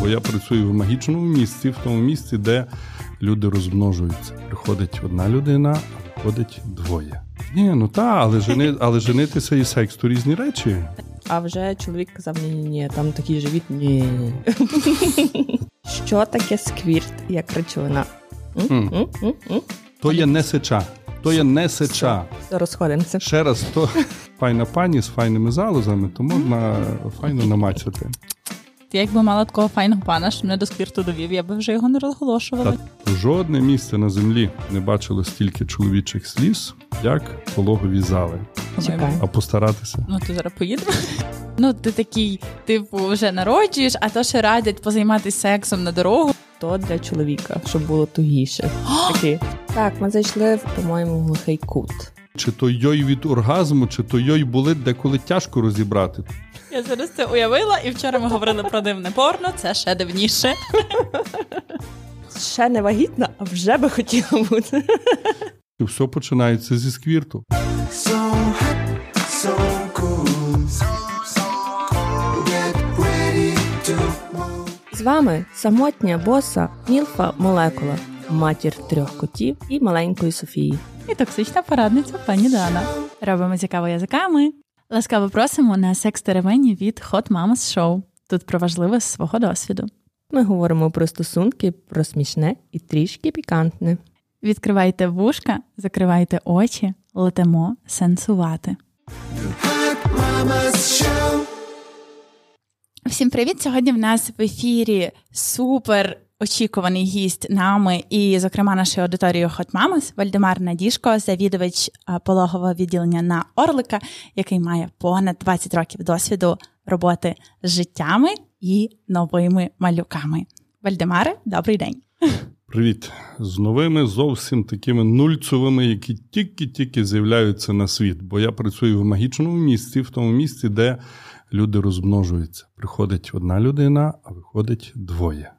Бо я працюю в магічному місці, в тому місці, де люди розмножуються. Приходить одна людина, а виходить двоє. Ні, ну та, але жени, але женитися і секс то різні речі. А вже чоловік казав: ні, ні, ні, там такий живіт. Ні. Що таке сквірт як речовина? М? М. М? М? М? То є не сеча. То є не сеча. Розходимося. Ще раз, то файна пані з файними залозами, то можна файно намацяти. Ти якби мала такого файного пана, що мене до сквірту довів, я би вже його не розголошувала. Та жодне місце на землі не бачило стільки чоловічих сліз, як пологові зали. Чекай. А постаратися. Ну, то зараз поїдемо. Ну, ти такий, типу, вже народжуєш, а то ще радять позайматися сексом на дорогу. То для чоловіка, щоб було тугіше. Такі. Так, ми зайшли по-моєму, в глухий кут. Чи то йой від оргазму, чи то йой болить, деколи тяжко розібрати. Я зараз це уявила, і вчора ми говорили про дивне порно, це ще дивніше. Ще не вагітна, а вже би хотіла бути. І все починається зі сквірту. So hot, so cool. Get ready to. З вами самотня боса Мілфа Молекула, матір трьох котів і маленької Софії. І токсична порадниця пані Дана. Робимо цікаво язиками. Ласкаво просимо на секс теревені від Hot Mamas Show. Тут про важливе з свого досвіду. Ми говоримо про стосунки, про смішне і трішки пікантне. Відкривайте вушка, закривайте очі, летимо сенсувати. Всім привіт! Сьогодні в нас в ефірі супер очікуваний гість нами і, зокрема, нашою аудиторією Hot Mamas Вальдемар Надішко, завідувач пологового відділення на Орлика, який має понад 20 років досвіду роботи з життями і новими малюками. Вальдемаре, добрий день. Привіт! З новими зовсім такими нульцевими, які тільки-тільки з'являються на світ. Бо я працюю в магічному місці, в тому місці, де люди розмножуються. Приходить одна людина, а виходить двоє.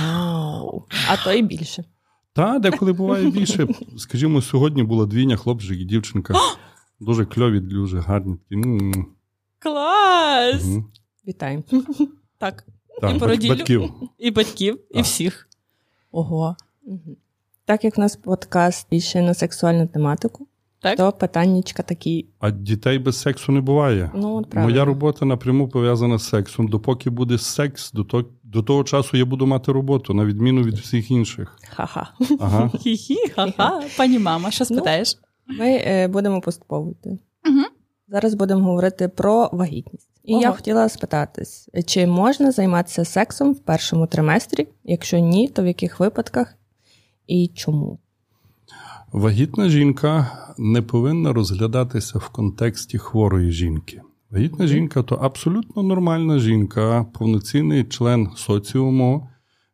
Вау! А то і більше. Та деколи буває більше. Скажімо, сьогодні була двійня, хлопчик і дівчинка. Дуже кльові, дуже гарні. Клас! мгм. Вітаємо. Так, Так, І бать- породіллю. батьків. і батьків, і всіх. Ого. Так як в нас подкаст більше на сексуальну тематику, Так? то питаннячка такі. А дітей без сексу не буває. Ну, от правильно. Моя робота напряму пов'язана з сексом. Допоки буде секс, до того, до того часу я буду мати роботу, на відміну від всіх інших. Ха-ха. Ага. Хі-хі, ха-ха. Пані мама, що спитаєш? Ми е, будемо поступово йти. Мгм. Зараз будемо говорити про вагітність. І я хотіла спитатись, чи можна займатися сексом в першому триместрі? Якщо ні, то в яких випадках і чому? Вагітна жінка не повинна розглядатися в контексті хворої жінки. Вагітна жінка то абсолютно нормальна жінка, повноцінний член соціуму,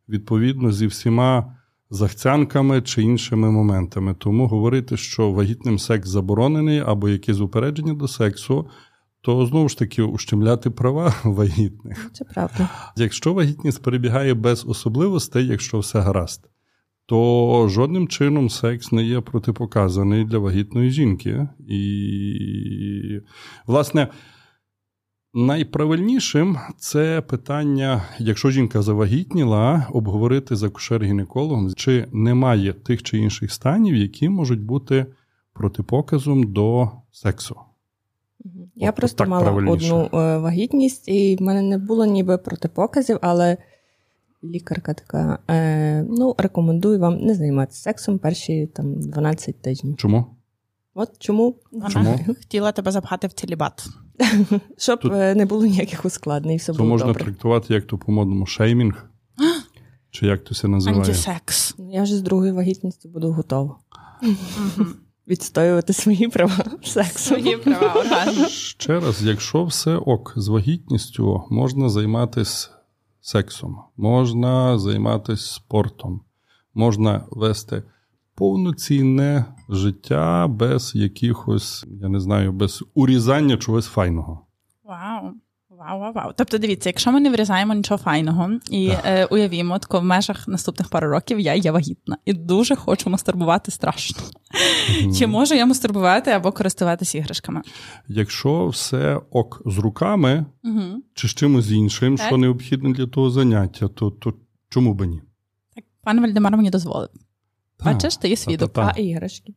відповідно зі всіма захцянками чи іншими моментами. Тому говорити, що вагітним секс заборонений або якесь упередження до сексу, то знову ж таки ущемляти права вагітних. Це правда. Якщо вагітність перебігає без особливостей, якщо все гаразд, то жодним чином секс не є протипоказаний для вагітної жінки. І, власне, найправильнішим це питання, якщо жінка завагітніла, обговорити з акушер-гінекологом, чи немає тих чи інших станів, які можуть бути протипоказом до сексу. Я От просто так мала правильніше. одну е, вагітність, і в мене не було ніби протипоказів, але лікарка така: е, ну, рекомендую вам не займатися сексом перші там 12 тижнів. Чому? От чому? Вона Чому? хотіла тебе запхати в целібат. Щоб Тут- е, не було ніяких ускладнень, все Це було можна добре. трактувати як то по-модному шеймінг, чи як то це називає. Антисекс. Ну, Я вже з другої вагітності буду готова відстоювати свої права сексу. Свої права оргазму. Ще раз, якщо все ок з вагітністю, можна займатися сексом, можна займатися спортом, можна вести повноцінне життя без якихось, я не знаю, без урізання чогось файного. Вау. Вау, вау, вау. Тобто, дивіться, якщо ми не вирізаємо нічого файного і е, уявімо, тако в межах наступних пару років я є вагітна і дуже хочу мастурбувати страшно. Чи можу я мастурбувати або користуватися іграшками? Якщо все ок з руками чи з чимось іншим, Так. що необхідне для того заняття, то, то чому би ні? Так, пан Вальдемар мені дозволив. Та, Бачиш, ти є свідок. та-та-та. А іграшки.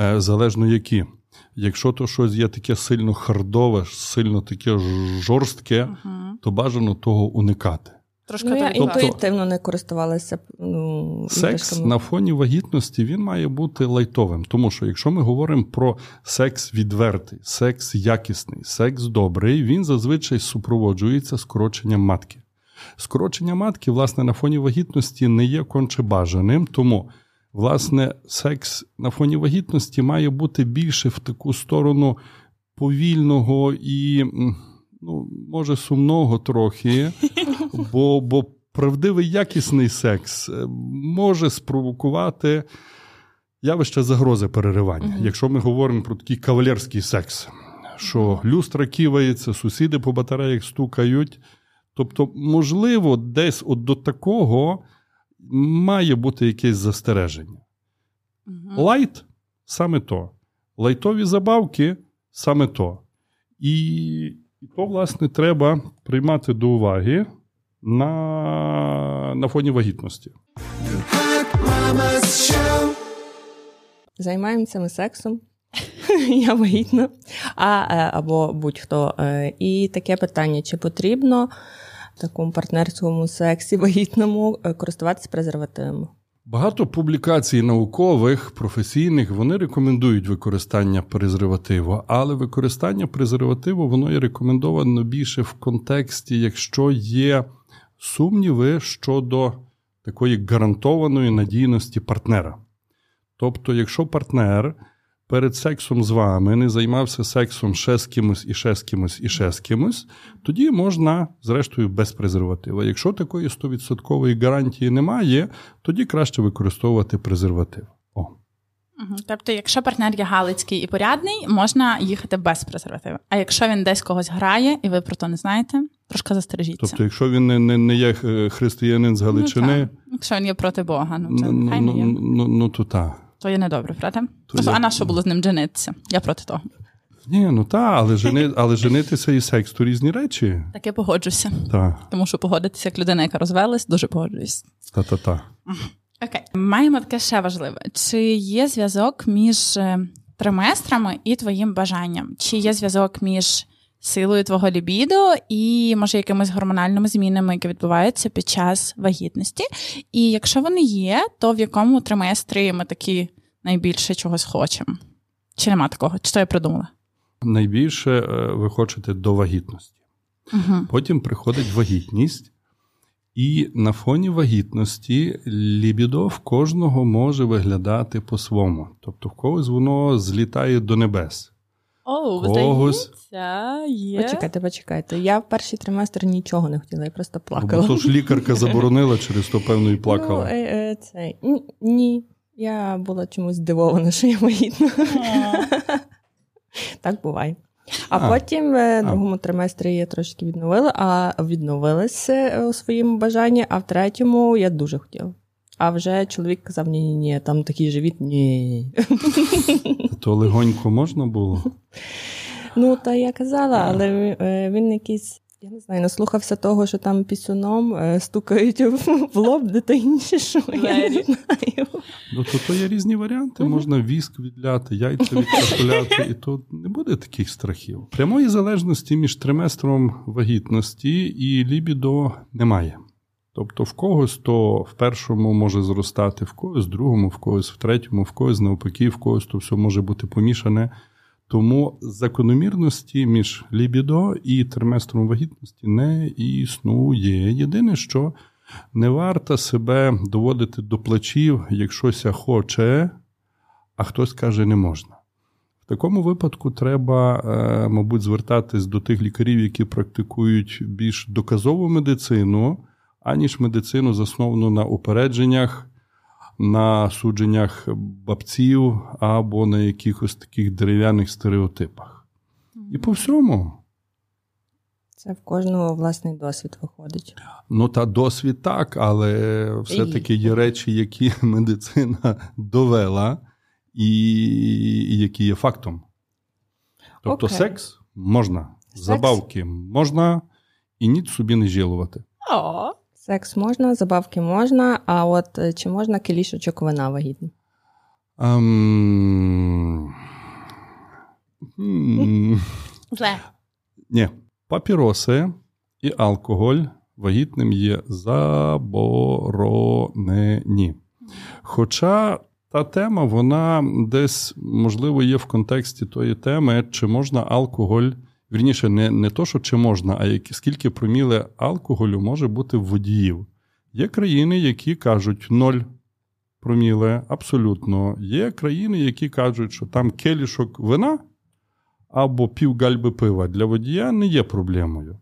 Е, Залежно які. Якщо то щось є таке сильно хардове, сильно таке жорстке, Угу. то бажано того уникати. Трошки Ну, я. Тобто- інтуїтивно не користувалася ну, Секс іграшками. на фоні вагітності він має бути лайтовим. Тому що якщо ми говоримо про секс відвертий, секс якісний, секс добрий, він зазвичай супроводжується скороченням матки. Скорочення матки, власне, на фоні вагітності не є конче бажаним, тому, власне, секс на фоні вагітності має бути більше в таку сторону повільного і, ну, може, сумного трохи, бо, бо правдивий якісний секс е, може спровокувати явище загрози переривання. Мгм. Якщо ми говоримо про такий кавалерський секс, що люстра кивається, сусіди по батареях стукають. Тобто, можливо, десь от до такого має бути якесь застереження. Мгм. Light саме то. Лайтові забавки саме то. І, і то, власне, треба приймати до уваги на, на фоні вагітності. Займаємося ми сексом. Я вагітна. А, е, або будь-хто. Е, І таке питання: чи потрібно в такому партнерському сексі вагітному е, користуватися презервативами? Багато публікацій наукових, професійних, вони рекомендують використання презервативу, але використання презервативу воно є рекомендовано більше в контексті, якщо є сумніви щодо такої гарантованої надійності партнера. Тобто, якщо партнер перед сексом з вами не займався сексом ще з кимось і ще з кимось і ще з кимось, тоді можна, зрештою, без презерватива. Якщо такої 100% гарантії немає, тоді краще використовувати презерватив. О. Тобто, якщо партнер є галицький і порядний, можна їхати без презерватива. А якщо він десь когось грає, і ви про то не знаєте, трошки застережіться. Тобто, якщо він не, не, не є е, християнин з Галичини, Ну, якщо він є проти Бога, ну це ну, ну, є. ну, ну, то та. То є недобре, правда? То Просто, А на що було з ним дженитися? Я проти того. Ні, ну та, але, жени, але женитися і секс то різні речі. Так я погоджуся. Та, Тому що погодитися як людина, яка розвелась, дуже погоджуюсь. та, та, та. Окей, маємо таке ще важливе. Чи є зв'язок між триместрами і твоїм бажанням? Чи є зв'язок між силою твого лібідо і, може, якимись гормональними змінами, які відбуваються під час вагітності? І якщо вони є, то в якому триместрі ми такі найбільше чогось хочемо? Чи нема такого? Чи то я придумала? Найбільше е, ви хочете до вагітності. Угу. Потім приходить вагітність, і на фоні вагітності лібідо в кожного може виглядати по-своєму. Тобто в когось воно злітає до небес. О, Когось. здається, є. Почекайте, почекайте. Я в перший триместр нічого не хотіла, я просто Бо плакала. то ж лікарка заборонила, через то певно і Ну, плакала. е, е, це, ні, ні. Я була чомусь здивована, що я вагітна. Так буває. А, А. потім е, в другому триместрі я трошки відновила, а відновилася е, у своєму бажанні, а в третьому я дуже хотіла. А вже чоловік казав: ні, ні, ні, там такий живіт, ні. То легонько можна було? Ну, та я казала, але е, він якийсь, я не знаю, наслухався того, що там пісюном е, стукають в лоб дитині, що я не знаю. Ну, то, то є різні варіанти. Можна віск відляти, яйця відкапуляти, і то не буде таких страхів. Прямої залежності між триместром вагітності і лібідо немає. Тобто в когось то в першому може зростати, в когось в другому, в когось в третьому, в когось навпаки, в когось то все може бути помішане. Тому закономірності між лібідо і триместром вагітності не існує. Єдине, що не варто себе доводити до плечів, якщо ся хоче, а хтось каже, не можна. В такому випадку треба, е, мабуть, звертатись до тих лікарів, які практикують більш доказову медицину, аніж медицину, засновану на упередженнях, на судженнях бабців або на якихось таких дерев'яних стереотипах. І по всьому. Це в кожного власний досвід виходить. Ну, та досвід так, але все-таки є речі, які медицина довела, і, які є фактом. Тобто, Окей. секс можна, Секс? забавки можна, і ніч собі не жалувати. О, Секс можна, забавки можна, а от е, чи можна кілішочок вина? Ем... м, зле. Ні, папіроси і алкоголь вагітним є заборонені. Хоча та тема, вона десь, можливо, є в контексті тої теми, чи можна алкоголь, вірніше, не, не то, що чи можна, а які, скільки проміле алкоголю може бути в водіїв. Є країни, які кажуть 0 проміле, абсолютно. Є країни, які кажуть, що там келішок вина або півгальби пива для водія не є проблемою.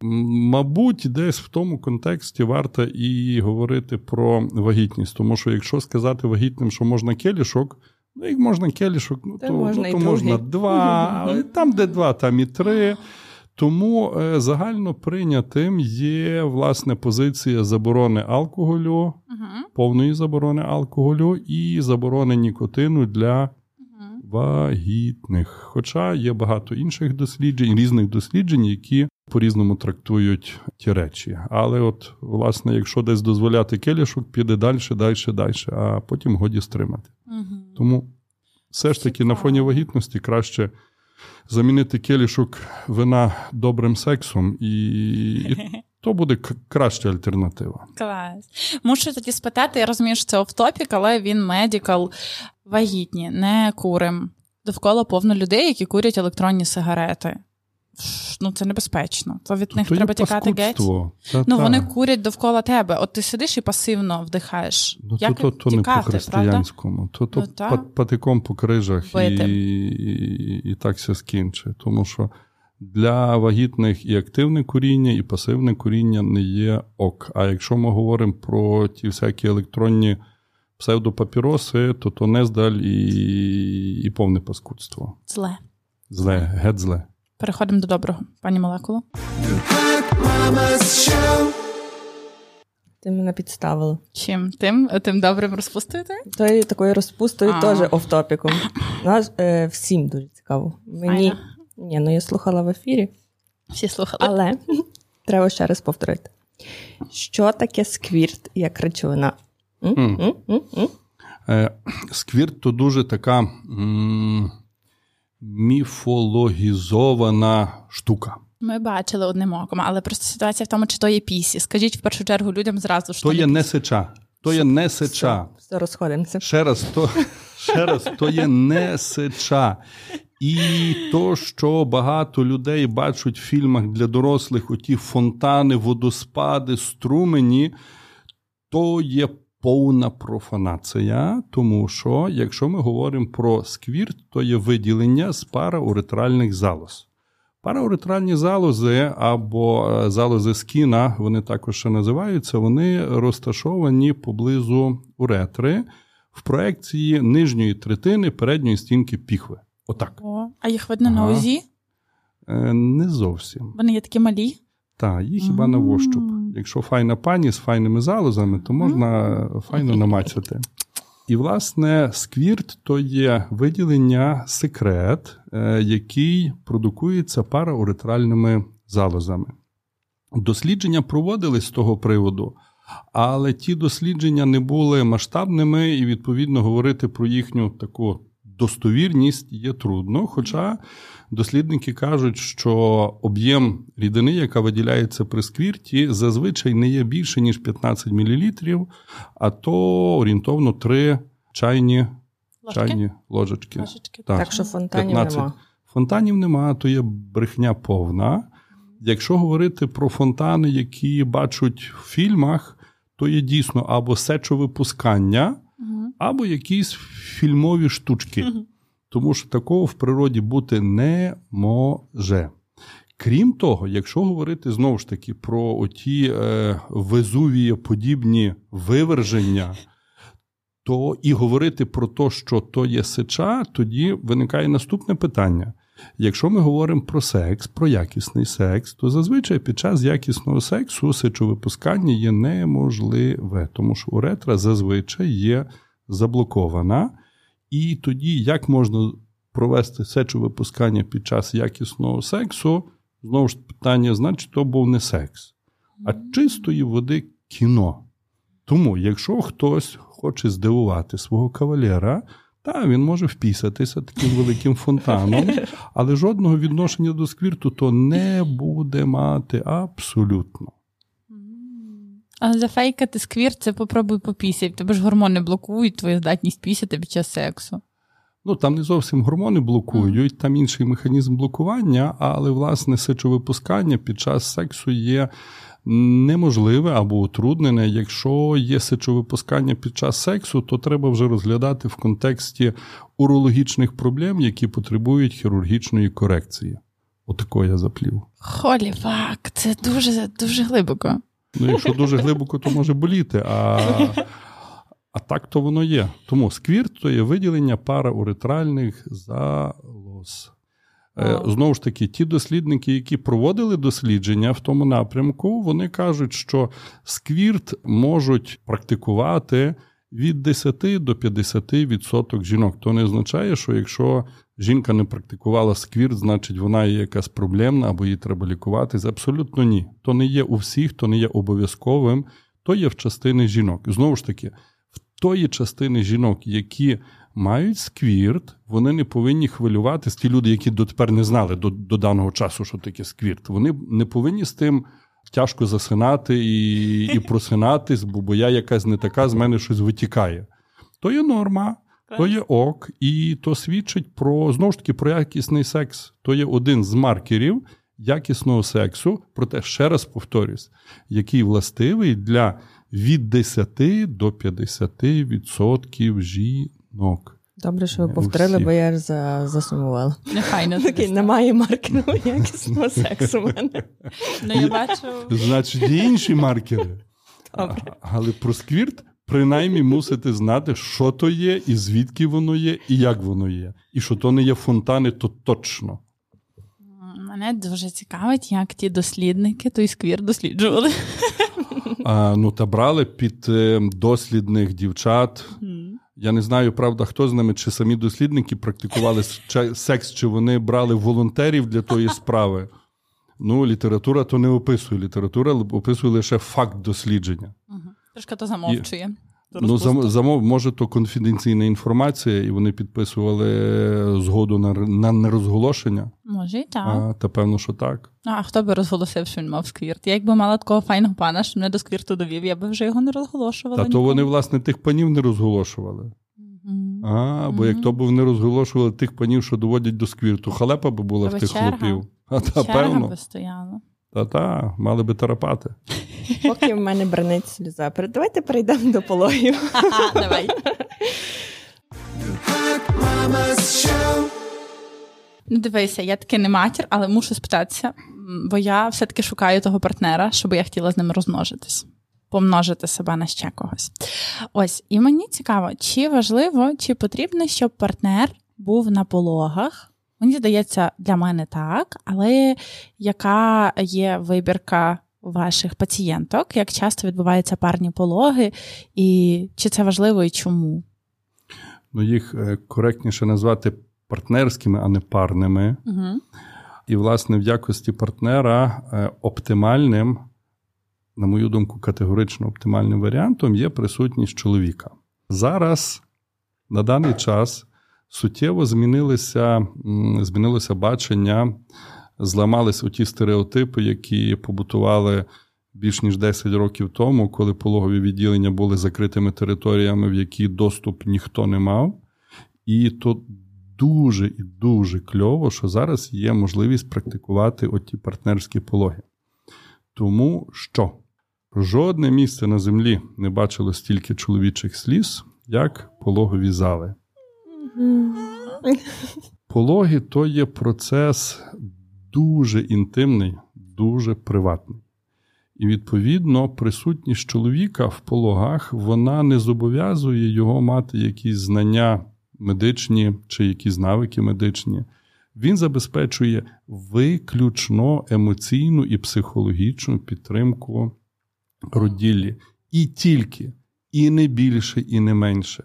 Мабуть, десь в тому контексті варто і говорити про вагітність, тому що якщо сказати вагітним, що можна келішок, ну як можна келішок, ну Та то, можна ну, то можна два, але там, де два, там і три. Тому е, загально прийнятим є власне позиція заборони алкоголю, Угу. повної заборони алкоголю і заборони нікотину для вагітних. Хоча є багато інших досліджень, різних досліджень, які по-різному трактують ті речі. Але, от, власне, якщо десь дозволяти келішок, піде далі, далі, далі, а потім годі стримати. Угу. Тому все ж таки на фоні вагітності краще замінити келішок вина добрим сексом, і, і то буде краща альтернатива. Клас. Мушу тоді спитати, я розумію, що це офтопік, але він медикал вагітні, не курим. Довкола повно людей, які курять електронні сигарети. Ну, це небезпечно. То від них то треба тікати геть. Та, Ну, та. вони курять довкола тебе. От ти сидиш і пасивно вдихаєш. Ну, Як то, то, то не по-християнському, то, то Ну, патиком по крижах і, Бити. і, і так все скінчить. Тому що для вагітних і активне куріння, і пасивне куріння не є ок. А якщо ми говоримо про ті всякі електронні псевдопапіроси, то то нездаль і, і повне паскудство. Зле. Зле, геть зле. Переходимо до доброго, пані молекуло. Hot Ти мене підставила. Чим тим, тим добрим розпустити? Тою такою розпустою теж офтопіком. Нас е, всім дуже цікаво. Мені Файно. Ні, ну я слухала в ефірі, Всі слухали. але треба ще раз повторити. Що таке сквірт як речовина? Е, Сквірт то дуже така міфологізована штука. Ми бачили одним оком, але просто ситуація в тому, чи то є пісі. Скажіть в першу чергу людям зразу, що То є не сеча. То є не сеча. Все, все розходимося. Ще раз, то, ще раз, то є не сеча. І то, що багато людей бачать в фільмах для дорослих, оті фонтани, водоспади, струмені, то є повна профанація, тому що, якщо ми говоримо про сквірт, то є виділення з парауретральних залоз. Парауретральні залози або е, залози скіна, вони також ще називаються, вони розташовані поблизу уретри в проекції нижньої третини передньої стінки піхви. Отак. О, а їх видно на УЗІ? Е, Не зовсім. Вони є такі малі. Так, їх хіба на вощуп. Якщо файна пані з файними залозами, то можна файно намацяти. І, власне, сквірт то є виділення секрет, е, який продукується парауретральними залозами. Дослідження проводились з того приводу, але ті дослідження не були масштабними, і, відповідно, говорити про їхню таку достовірність є трудно. Хоча дослідники кажуть, що об'єм рідини, яка виділяється при сквірті, зазвичай не є більше, ніж 15 мл, а то орієнтовно 3 чайні, Ложки? чайні ложечки. Ложечки. Так. Так що фонтанів 15. нема. Фонтанів нема, то є брехня повна. Якщо говорити про фонтани, які бачать в фільмах, то є дійсно або сечовипускання, Або якісь фільмові штучки. Тому що такого в природі бути не може. Крім того, якщо говорити знову ж таки про оті е, везувієподібні виверження, то і говорити про те, що то є сеча, тоді виникає наступне питання. Якщо ми говоримо про секс, про якісний секс, то зазвичай під час якісного сексу сечовипускання є неможливе, тому що уретра зазвичай є заблокована. І тоді, як можна провести сечовипускання під час якісного сексу, знову ж питання, значить, то був не секс, а чистої води кіно. Тому, якщо хтось хоче здивувати свого кавалера, та він може впісатися таким великим фонтаном, але жодного відношення до сквірту то не буде мати абсолютно. А зафейкати сквір, це попробуй попісяй. Тебе ж гормони блокують твою здатність пісяти під час сексу. Ну там не зовсім гормони блокують, там інший механізм блокування, але власне сечовипускання під час сексу є неможливе або утруднене. Якщо є сечовипускання під час сексу, то треба вже розглядати в контексті урологічних проблем, які потребують хірургічної корекції. Отако я заплів. Холі фак, це дуже дуже глибоко. Ну, якщо дуже глибоко, то може боліти. А, а так то воно є. Тому сквірт то є виділення парауретральних залоз. Е, Знову ж таки, ті дослідники, які проводили дослідження в тому напрямку, вони кажуть, що сквірт можуть практикувати від 10 до 50% жінок. То не означає, що якщо жінка не практикувала сквірт, значить вона є якась проблемна або їй треба лікуватись. Абсолютно ні. То не є у всіх, то не є обов'язковим, то є в частини жінок. Знову ж таки, в тої частини жінок, які мають сквірт, вони не повинні хвилюватись. Ті люди, які дотепер не знали до, до даного часу, що таке сквірт, вони не повинні з тим. Тяжко засинати і і просинатись, бо, бо я якась не така, з мене щось витікає. То є норма, то є ок, і то свідчить про знову ж таки про якісний секс. То є один з маркерів якісного сексу, проте ще раз повторюсь, який властивий для від 10 до 50% жінок. Добре, що ви повторили, всіх. бо я ж за, засумувала. Нехай не Такий немає маркеру якісного сексу в мене. Ну, я бачу. Значить, є інші маркери. Добре. Але про сквірт принаймні мусите знати, що то є, і звідки воно є, і як воно є. І що то не є фонтани, то точно. Мене дуже цікавить, як ті дослідники той сквір досліджували. А, ну та брали під е, дослідних дівчат. Я не знаю, правда, хто з ними, чи самі дослідники практикували секс, чи вони брали волонтерів для тої справи. Ну, література то не описує. Література описує лише факт дослідження. Трошки то замовчує. То Ну, зам, замов, може, то конфіденційна інформація, і вони підписували згоду на, на нерозголошення. Може, і так. А, та певно, що так. А хто би розголосив, що він мав сквірт? Я якби мала такого файного пана, що мене до сквірту довів, я би вже його не розголошувала. Та то вони, власне, тих панів не розголошували. Мгм. А, бо як то б не розголошували тих панів, що доводять до сквірту, халепа би була в тих черга? хлопів. А та певно. би стояла. Та-та, мали би тарапати. Поки в мене бранить сльоза. Давайте перейдемо до пологів. Давай. Ну, дивися, я таки не матір, але мушу спитатися, бо я все-таки шукаю того партнера, щоб я хотіла з ним розмножитись, помножити себе на ще когось. Ось, і мені цікаво, чи важливо, чи потрібно, щоб партнер був на пологах. Мені здається, для мене так, але яка є вибірка ваших пацієнток, як часто відбуваються парні пологи, і чи це важливо і чому? Ну, їх е, коректніше назвати партнерськими, а не парними. Угу. І, власне, в якості партнера е, оптимальним, на мою думку, категорично оптимальним варіантом є присутність чоловіка. Зараз, на даний час, суттєво змінилися, змінилося бачення, зламалися ті стереотипи, які побутували більш ніж 10 років тому, коли пологові відділення були закритими територіями, в які доступ ніхто не мав. І то дуже і дуже кльово, що зараз є можливість практикувати оті партнерські пологи. Тому що жодне місце на землі не бачило стільки чоловічих сліз, як пологові зали. Пологи то є процес дуже інтимний, дуже приватний. І, відповідно, присутність чоловіка в пологах вона не зобов'язує його мати якісь знання медичні чи якісь навики медичні. Він забезпечує виключно емоційну і психологічну підтримку роділлі. І тільки, і не більше, і не менше.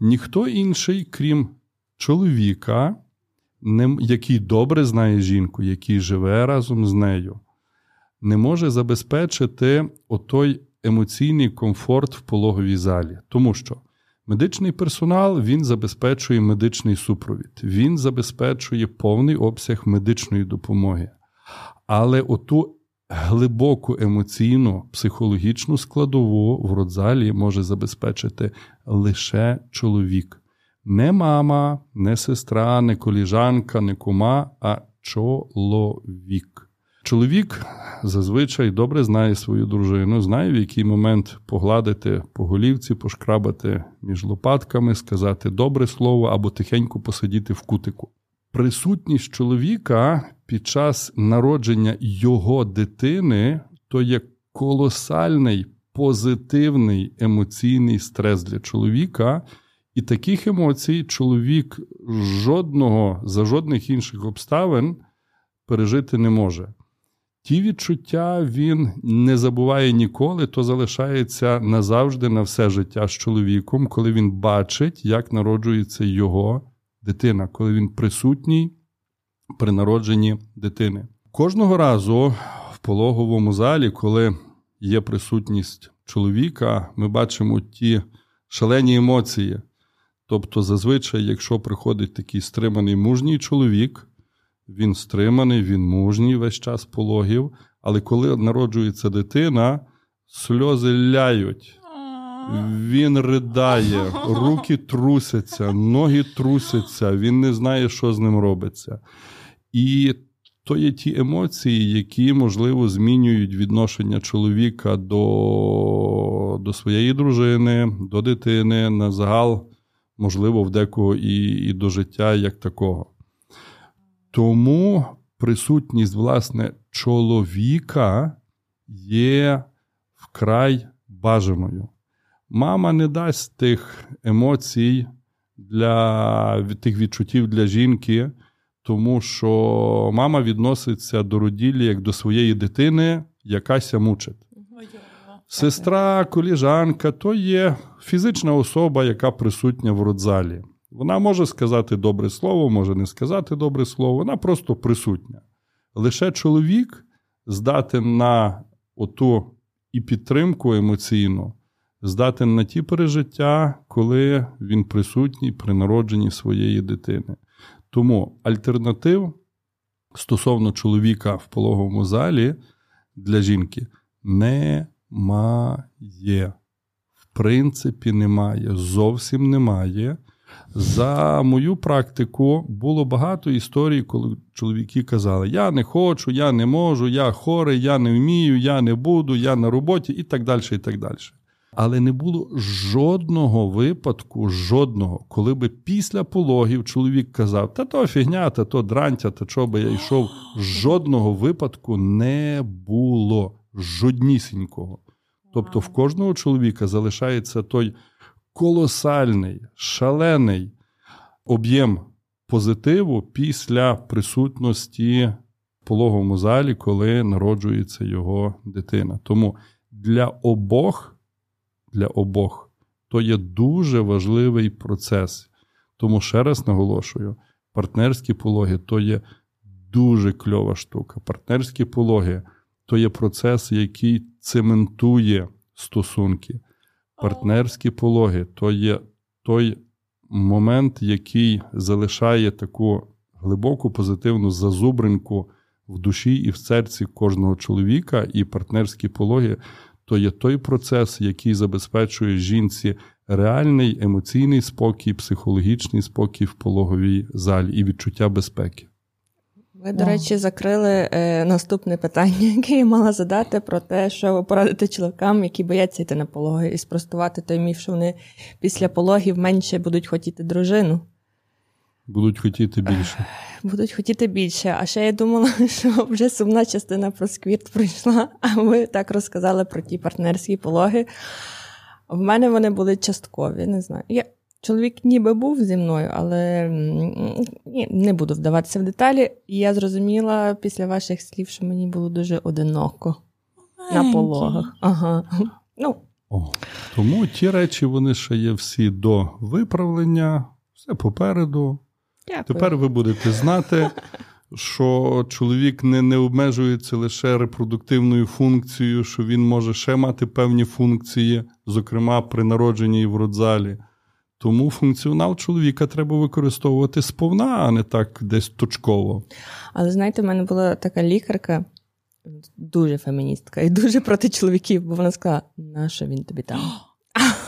Ніхто інший, крім чоловіка, який добре знає жінку, який живе разом з нею, не може забезпечити отой емоційний комфорт в пологовій залі. Тому що медичний персонал він забезпечує медичний супровід, він забезпечує повний обсяг медичної допомоги. Але оту глибоку емоційну психологічну складову в родзалі може забезпечити лише чоловік. Не мама, не сестра, не коліжанка, не кума, а чоловік. Чоловік зазвичай добре знає свою дружину, знає, в який момент погладити по голівці, пошкрабати між лопатками, сказати добре слово або тихенько посидіти в кутику. Присутність чоловіка під час народження його дитини то є колосальний позитивний емоційний стрес для чоловіка, і таких емоцій чоловік жодного за жодних інших обставин пережити не може. Ті відчуття він не забуває ніколи, то залишається назавжди на все життя з чоловіком, коли він бачить, як народжується його дитина, коли він присутній при народженні дитини. Кожного разу в пологовому залі, коли є присутність чоловіка, ми бачимо ті шалені емоції. Тобто, зазвичай, якщо приходить такий стриманий мужній чоловік, він стриманий, він мужній весь час пологів, але коли народжується дитина, сльози ляють. Він ридає, руки трусяться, ноги трусяться, він не знає, що з ним робиться. І то є ті емоції, які, можливо, змінюють відношення чоловіка до до своєї дружини, до дитини, на загал, можливо, в декого і, і до життя як такого. Тому присутність, власне, чоловіка є вкрай бажаною. Мама не дасть тих емоцій для тих відчуттів для жінки, тому що мама відноситься до роділі як до своєї дитини, якась мучить. Сестра, коліжанка то є фізична особа, яка присутня в родзалі. Вона може сказати добре слово, може не сказати добре слово, вона просто присутня. Лише чоловік здатен на оту і підтримку емоційну, здатен на ті пережиття, коли він присутній при народженні своєї дитини. Тому альтернатив стосовно чоловіка в пологовому залі для жінки немає. В принципі, немає. Зовсім немає. За мою практику було багато історій, коли чоловіки казали: Я не хочу, я не можу, я хорий, я не вмію, я не буду, я на роботі і так далі. і так далі. Але не було жодного випадку, жодного, коли би після пологів чоловік казав, та то фігня, та то дрантя, та чого би я йшов. Жодного випадку не було жоднісінького. Тобто в кожного чоловіка залишається той колосальний, шалений об'єм позитиву після присутності в пологовому залі, коли народжується його дитина. Тому для обох, для обох то є дуже важливий процес. Тому ще раз наголошую: партнерські пологи то є дуже кльова штука. Партнерські пологи то є процес, який цементує стосунки партнерські пологи то є той момент, який залишає таку глибоку позитивну зазубринку в душі і в серці кожного чоловіка, і партнерські пологи то є той процес, який забезпечує жінці реальний емоційний спокій, психологічний спокій в пологовій залі і відчуття безпеки. Ви, до речі, закрили е, наступне питання, яке я мала задати про те, що ви порадите чоловікам, які бояться йти на пологи, і спростувати той міф, що вони після пологів менше будуть хотіти дружину. Будуть хотіти більше. Будуть хотіти більше. А ще я думала, що вже сумна частина про сквірт пройшла, а ви так розказали про ті партнерські пологи. В мене вони були часткові, не знаю. Я Чоловік ніби був зі мною, але ні, не буду вдаватися в деталі. І я зрозуміла після ваших слів, що мені було дуже одиноко на пологах. Ага. Ну, О, тому ті речі вони ще є всі до виправлення, все попереду. Дякую. Тепер ви будете знати, що чоловік не, не обмежується лише репродуктивною функцією, що він може ще мати певні функції, зокрема при народженні і в родзалі. Тому функціонал чоловіка треба використовувати сповна, а не так десь точково. Але знаєте, в мене була така лікарка, дуже феміністка і дуже проти чоловіків, бо вона сказала, нащо він тобі там?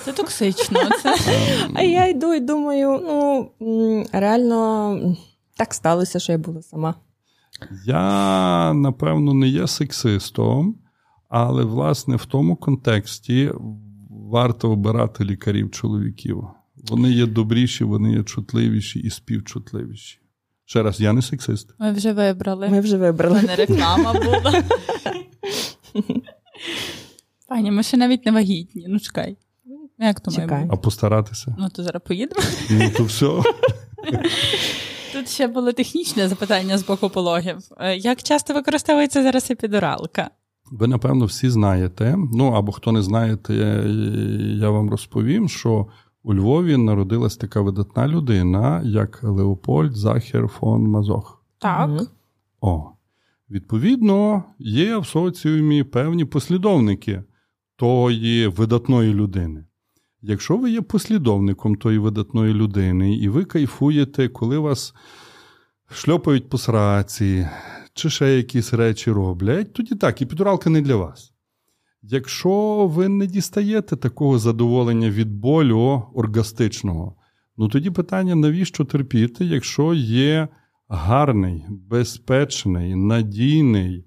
Це токсично. Це... А я йду і думаю, ну реально так сталося, що я була сама. Я, напевно, не є сексистом, але, власне, в тому контексті варто обирати лікарів чоловіків. Вони є добріші, вони є чутливіші і співчутливіші. Ще раз, я не сексист. Ми вже вибрали. Ми вже У вибрали. мене реклама була. Пані, ми ще навіть не вагітні. Ну чекай. Як то має бути? А постаратися? Ну то зараз поїдемо. Ну, то все. Тут ще було технічне запитання з боку пологів. Е, Як часто використовується зараз епідуралка? Ви, напевно, всі знаєте. Ну або хто не знає, я, вам розповім, що у Львові народилась така видатна людина, як Леопольд Захер фон Мазох. Так. О, відповідно, є в соціумі певні послідовники тої видатної людини. Якщо ви є послідовником тої видатної людини, і ви кайфуєте, коли вас шльопають по сраці, чи ще якісь речі роблять, тоді так, і підуралка не для вас. Якщо ви не дістаєте такого задоволення від болю оргастичного, ну тоді питання, навіщо терпіти, якщо є гарний, безпечний, надійний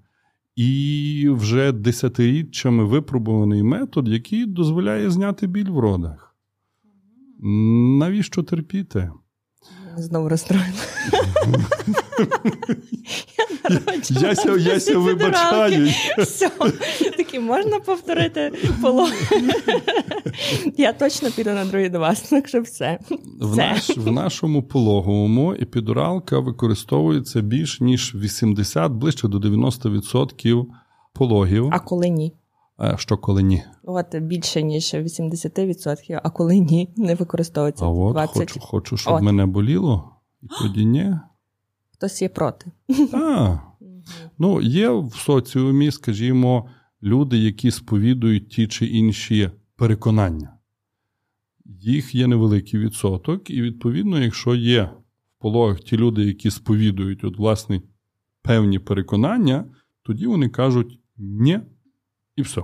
і вже десятиріччями випробуваний метод, який дозволяє зняти біль в родах. Навіщо терпіти? Знову розстроїла. Я ся, я ся вибачаю. Все. Такі можна повторити полон. Я точно піду на другий до вас, так що все. В, наш, в нашому пологовому епідуралка використовується більш ніж 80, ближче до 90% пологів. А коли ні? Що коли ні? От більше ніж 80%, а коли ні, не використовується А от 20. хочу, хочу, щоб От. мене боліло, і тоді ні. Хтось є проти. А, ну, є в соціумі, скажімо, люди, які сповідують ті чи інші переконання. Їх є невеликий відсоток, і відповідно, якщо є в пологах ті люди, які сповідують от, власне, певні переконання, тоді вони кажуть ні, і все.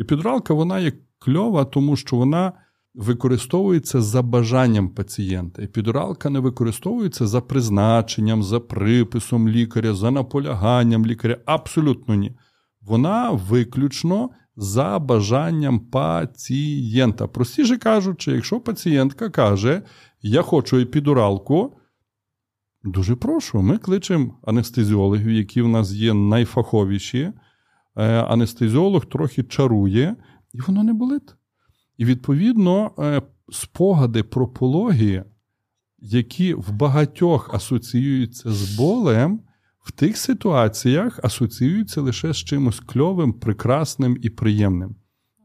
Епідралка, вона є кльова, тому що вона використовується за бажанням пацієнта. Епідуралка не використовується за призначенням, за приписом лікаря, за наполяганням лікаря. Абсолютно ні. Вона виключно за бажанням пацієнта. Простіше кажучи, якщо пацієнтка каже, я хочу епідуралку, дуже прошу, ми кличемо анестезіологів, які в нас є найфаховіші. Е, Анестезіолог трохи чарує, і воно не болить. І відповідно е, спогади про пологи, які в багатьох асоціюються з болем, в тих ситуаціях асоціюються лише з чимось кльовим, прекрасним і приємним,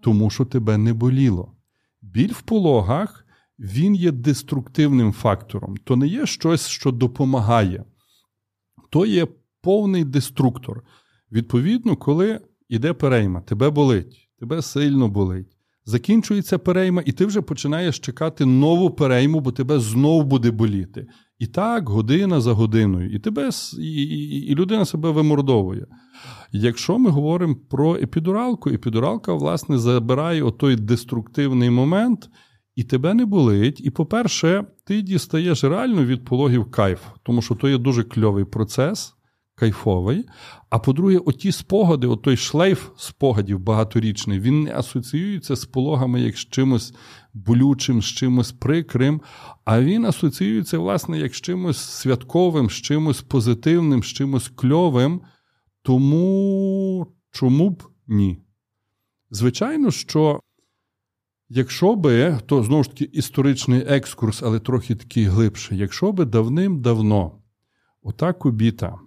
тому що тебе не боліло. Біль в пологах він є деструктивним фактором, то не є щось, що допомагає, то є повний деструктор. Відповідно, коли йде перейма, тебе болить, тебе сильно болить. Закінчується перейма, і ти вже починаєш чекати нову перейму, бо тебе знов буде боліти. І так, година за годиною, і тебе і, і, людина себе вимордовує. Якщо ми говоримо про епідуралку, епідуралка, власне, забирає отой деструктивний момент, і тебе не болить. І, по-перше, ти дістаєш реально від пологів кайф, тому що то є дуже кльовий процес, кайфовий. А по-друге, оті спогади, отой шлейф спогадів багаторічний, він не асоціюється з пологами як з чимось болючим, з чимось прикрим, а він асоціюється, власне, як з чимось святковим, з чимось позитивним, з чимось кльовим. Тому чому б ні? Звичайно, що Якщо би, то знову ж таки історичний екскурс, але трохи такий глибший, якщо би давним-давно ота кубіта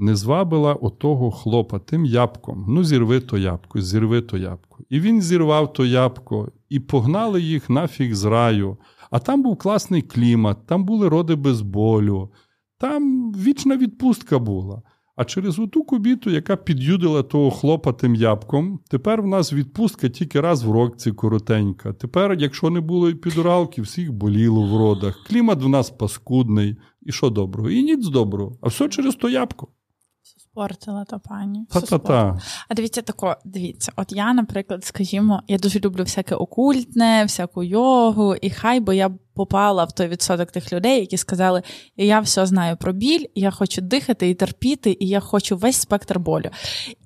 не звабила отого хлопа тим ябком, ну зірви то ябко, зірви то ябко. І він зірвав то ябко, і погнали їх нафіг з раю. А там був класний клімат, там були роди без болю, там вічна відпустка була. А через оту кубіту, яка під'юдила того хлопа тим ябком, тепер в нас відпустка тільки раз в році коротенька. Тепер, якщо не було епідуралки, всіх боліло в родах. Клімат в нас паскудний. І що доброго? І ніц доброго. А все через то ябко. Спортила та пані. Та-та-та. А дивіться тако, дивіться, от я, наприклад, скажімо, я дуже люблю всяке окультне, всяку йогу, і хай би я попала в той відсоток тих людей, які сказали, я все знаю про біль, я хочу дихати і терпіти, і я хочу весь спектр болю.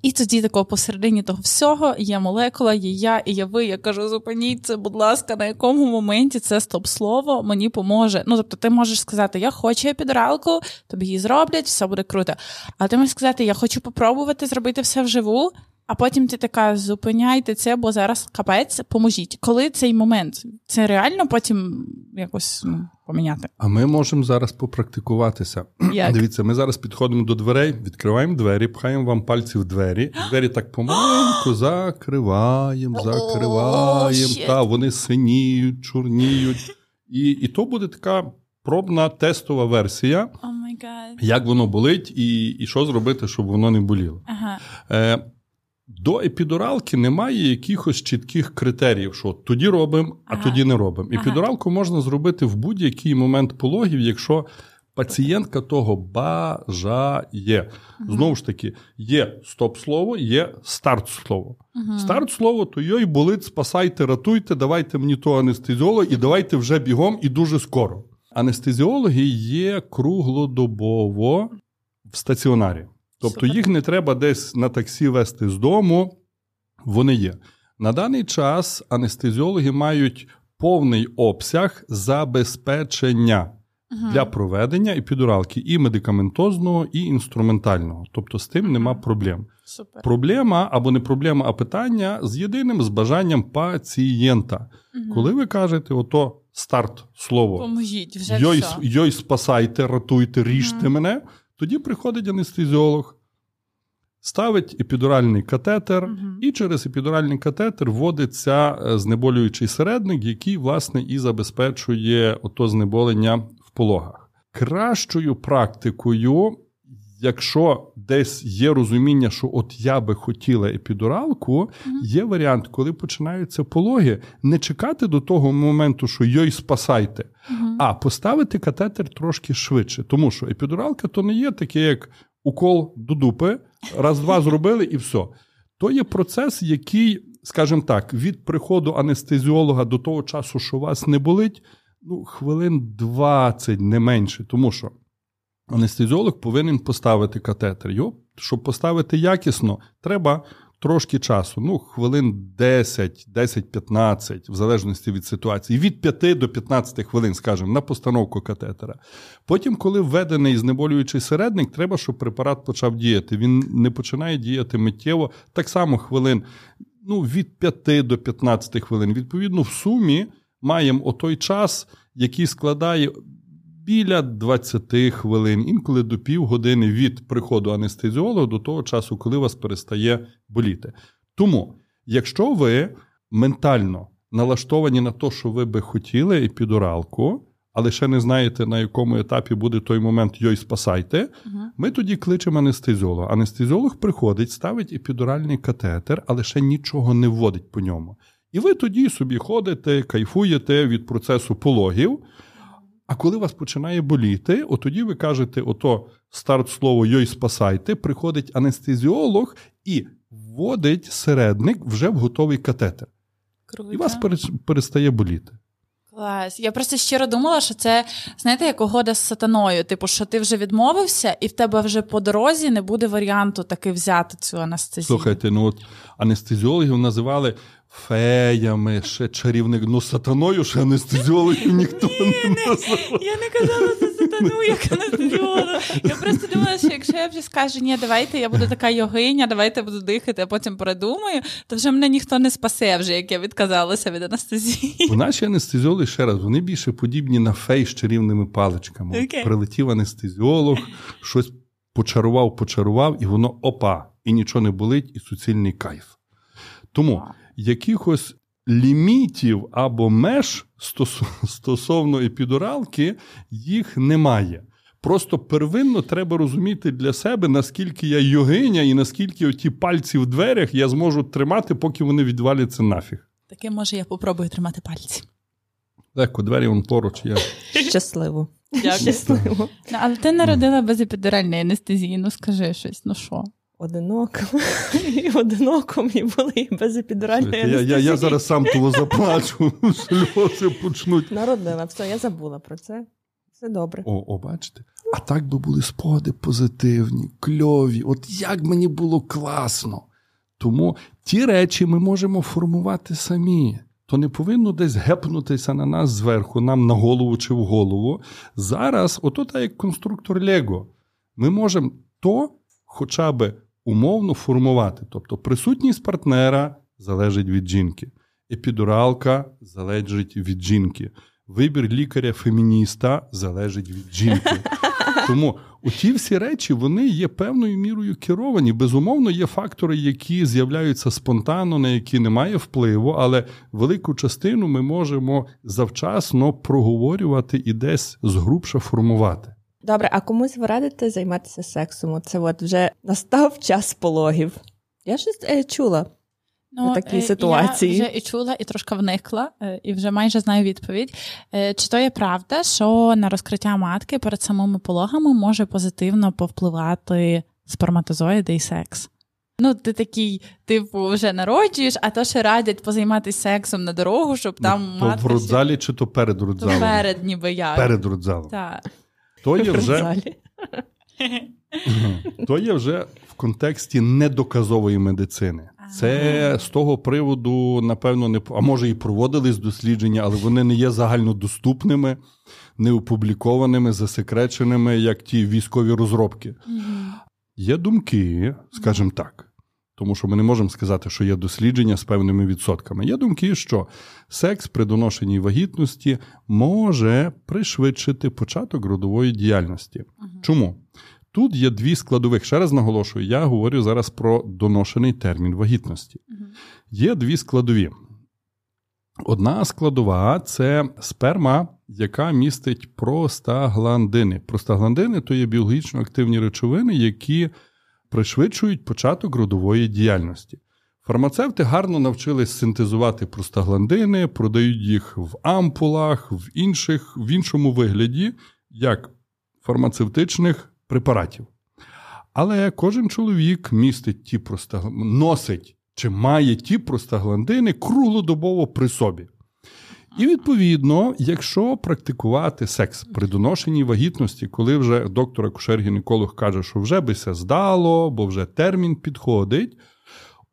І тоді тако посередині того всього є молекула, є я і є ви. Я кажу, зупиніться, будь ласка, на якому моменті це стоп-слово мені поможе. Ну, тобто, ти можеш сказати, я хочу епідуралку, тобі її зроблять, все буде круто. А ти можеш сказати, я хочу попробувати зробити все вживу. А потім ти така зупиняйте це, бо зараз капець, поможіть. Коли цей момент? Це реально потім якось ну, поміняти? А ми можемо зараз попрактикуватися. Як? Дивіться, ми зараз підходимо до дверей, відкриваємо двері, пхаємо вам пальці в двері. Двері так помаленьку закриваємо, закриваємо. Та вони синіють, чорніють. І, і то буде така пробна тестова версія, Oh my God. як воно болить, і, і що зробити, щоб воно не боліло. Ага. Е, до епідуралки немає якихось чітких критеріїв, що тоді робимо, а Ага. тоді не робимо. Ага. Епідуралку можна зробити в будь-який момент пологів, якщо пацієнтка того бажає. Знову ж таки, є стоп-слово, є старт-слово. Старт-слово, то йой болить, спасайте, ратуйте, давайте мені того анестезіолога і давайте вже бігом і дуже скоро. Анестезіологи є круглодобово в стаціонарі. Тобто Супер. їх не треба десь на таксі вести з дому, вони є. На даний час анестезіологи мають повний обсяг забезпечення для проведення епідуралки і медикаментозного, і інструментального. Тобто з тим нема проблем. Супер. Проблема або не проблема, а питання з єдиним з бажанням пацієнта. Коли ви кажете, ото старт слово Поможіть вже йой, все. йой спасайте, ратуйте, ріжте мене. Тоді приходить анестезіолог, ставить епідуральний катетер, і через епідуральний катетер вводиться е, знеболюючий середник, який, власне, і забезпечує ото знеболення в пологах. Кращою практикою, якщо десь є розуміння, що от я би хотіла епідуралку, є варіант, коли починаються пологи, не чекати до того моменту, що йой спасайте, а поставити катетер трошки швидше. Тому що епідуралка то не є таке, як укол до дупи, раз-два зробили і все. То є процес, який, скажімо так, від приходу анестезіолога до того часу, що вас не болить, ну, хвилин 20, не менше. Тому що анестезіолог повинен поставити катетер. Його, щоб поставити якісно, треба трошки часу. Ну, хвилин 10, 10-15, в залежності від ситуації. Від 5 до 15 хвилин, скажімо, на постановку катетера. Потім, коли введений знеболюючий середник, треба, щоб препарат почав діяти. Він не починає діяти миттєво. Так само хвилин ну, від 5 до 15 хвилин. Відповідно, в сумі маємо отой час, який складає біля 20 хвилин, інколи до півгодини від приходу анестезіолога до того часу, коли вас перестає боліти. Тому, якщо ви ментально налаштовані на те, що ви би хотіли епідуралку, але ще не знаєте, на якому етапі буде той момент йой спасайте, ми тоді кличемо анестезіолога. Анестезіолог приходить, ставить епідуральний катетер, але ще нічого не вводить по ньому. І ви тоді собі ходите, кайфуєте від процесу пологів. А коли вас починає боліти, от тоді ви кажете, ото старт слово йой спасайте, приходить анестезіолог і вводить середник вже в готовий катетер. Круто. І вас перестає боліти. Клас. Я просто щиро думала, що це, знаєте, як угода з сатаною. Типу, що ти вже відмовився, і в тебе вже по дорозі не буде варіанту таки взяти цю анестезію. Слухайте, ну от анестезіологів називали феями, ще чарівник. Ну, сатаною ще анестезіологів ніхто не називав. Я не казала це сатаною. Та ну, як анестезіолог. Я просто думала, що якщо я вже скажу, ні, давайте я буду така йогиня, давайте буду дихати, а потім передумаю, то вже мене ніхто не спасе, вже як я відказалася від анестезії. У наші анестезіологи, ще раз, вони більше подібні на фей з чарівними паличками. Окей. Прилетів анестезіолог, щось почарував, почарував, і воно опа, і нічого не болить, і суцільний кайф. Тому якихось лімітів або меж стосовно епідуралки їх немає. Просто первинно треба розуміти для себе, наскільки я йогиня і наскільки оті пальці в дверях я зможу тримати, поки вони відваляться нафіг. Таке, може, я попробую тримати пальці. Легко, двері вон поруч є. Щасливо. Дякую. Щасливо. Ну, але ти народила без епідуральної анестезії, ну скажи щось, ну що? Одиноком. І одиноком, і були і без епідуральної Я, я, я зараз сам того заплачу, сльози почнуть. Народила, все, я забула про це. Все добре. О, о, бачите? А так би були спогади позитивні, кльові. От як мені було класно. Тому ті речі ми можемо формувати самі. То не повинно десь гепнутися на нас зверху, нам на голову чи в голову. Зараз, ото так як конструктор Лего, ми можемо то хоча б умовно формувати. Тобто присутність партнера залежить від жінки, епідуралка залежить від жінки, вибір лікаря-фемініста залежить від жінки. Тому оті всі речі вони є певною мірою керовані. Безумовно, є фактори, які з'являються спонтанно, на які немає впливу, але велику частину ми можемо завчасно проговорювати і десь згрубше формувати. Добре, а комусь ви радите займатися сексом? Це от вже настав час пологів. Я щось е, чула. У такій е, ситуації. Я вже і чула, і трошки вникла, е, і вже майже знаю відповідь. Е, Чи то є правда, що на розкриття матки перед самими пологами може позитивно повпливати сперматозоїди і секс? Ну, ти такий, типу, вже народжуєш, а то ще радять позайматися сексом на дорогу, щоб там то матка в родзалі чи то перед родзалом? перед ніби як. Перед родзалом. Так. То є вже. То є вже в контексті недоказової медицини. Це з того приводу, напевно, не а може і проводились дослідження, але вони не є загальнодоступними, не опублікованими, засекреченими, як ті військові розробки. Є думки, скажімо так. Тому що ми не можемо сказати, що є дослідження з певними відсотками. Є думки, що секс при доношеній вагітності може пришвидшити початок родової діяльності. Чому? Тут є дві складових. Ще раз наголошую, я говорю зараз про доношений термін вагітності. Є дві складові. Одна складова це сперма, яка містить простагландини. Простагландини то є біологічно активні речовини, які пришвидшують початок родової діяльності. Фармацевти гарно навчились синтезувати простагландини, продають їх в ампулах, в інших, в іншому вигляді, як фармацевтичних препаратів. Але кожен чоловік містить ті простагл... носить чи має ті простагландини круглодобово при собі. І відповідно, якщо практикувати секс при доношеній вагітності, коли вже доктор акушер-гінеколог каже, що вже би се здало, бо вже термін підходить,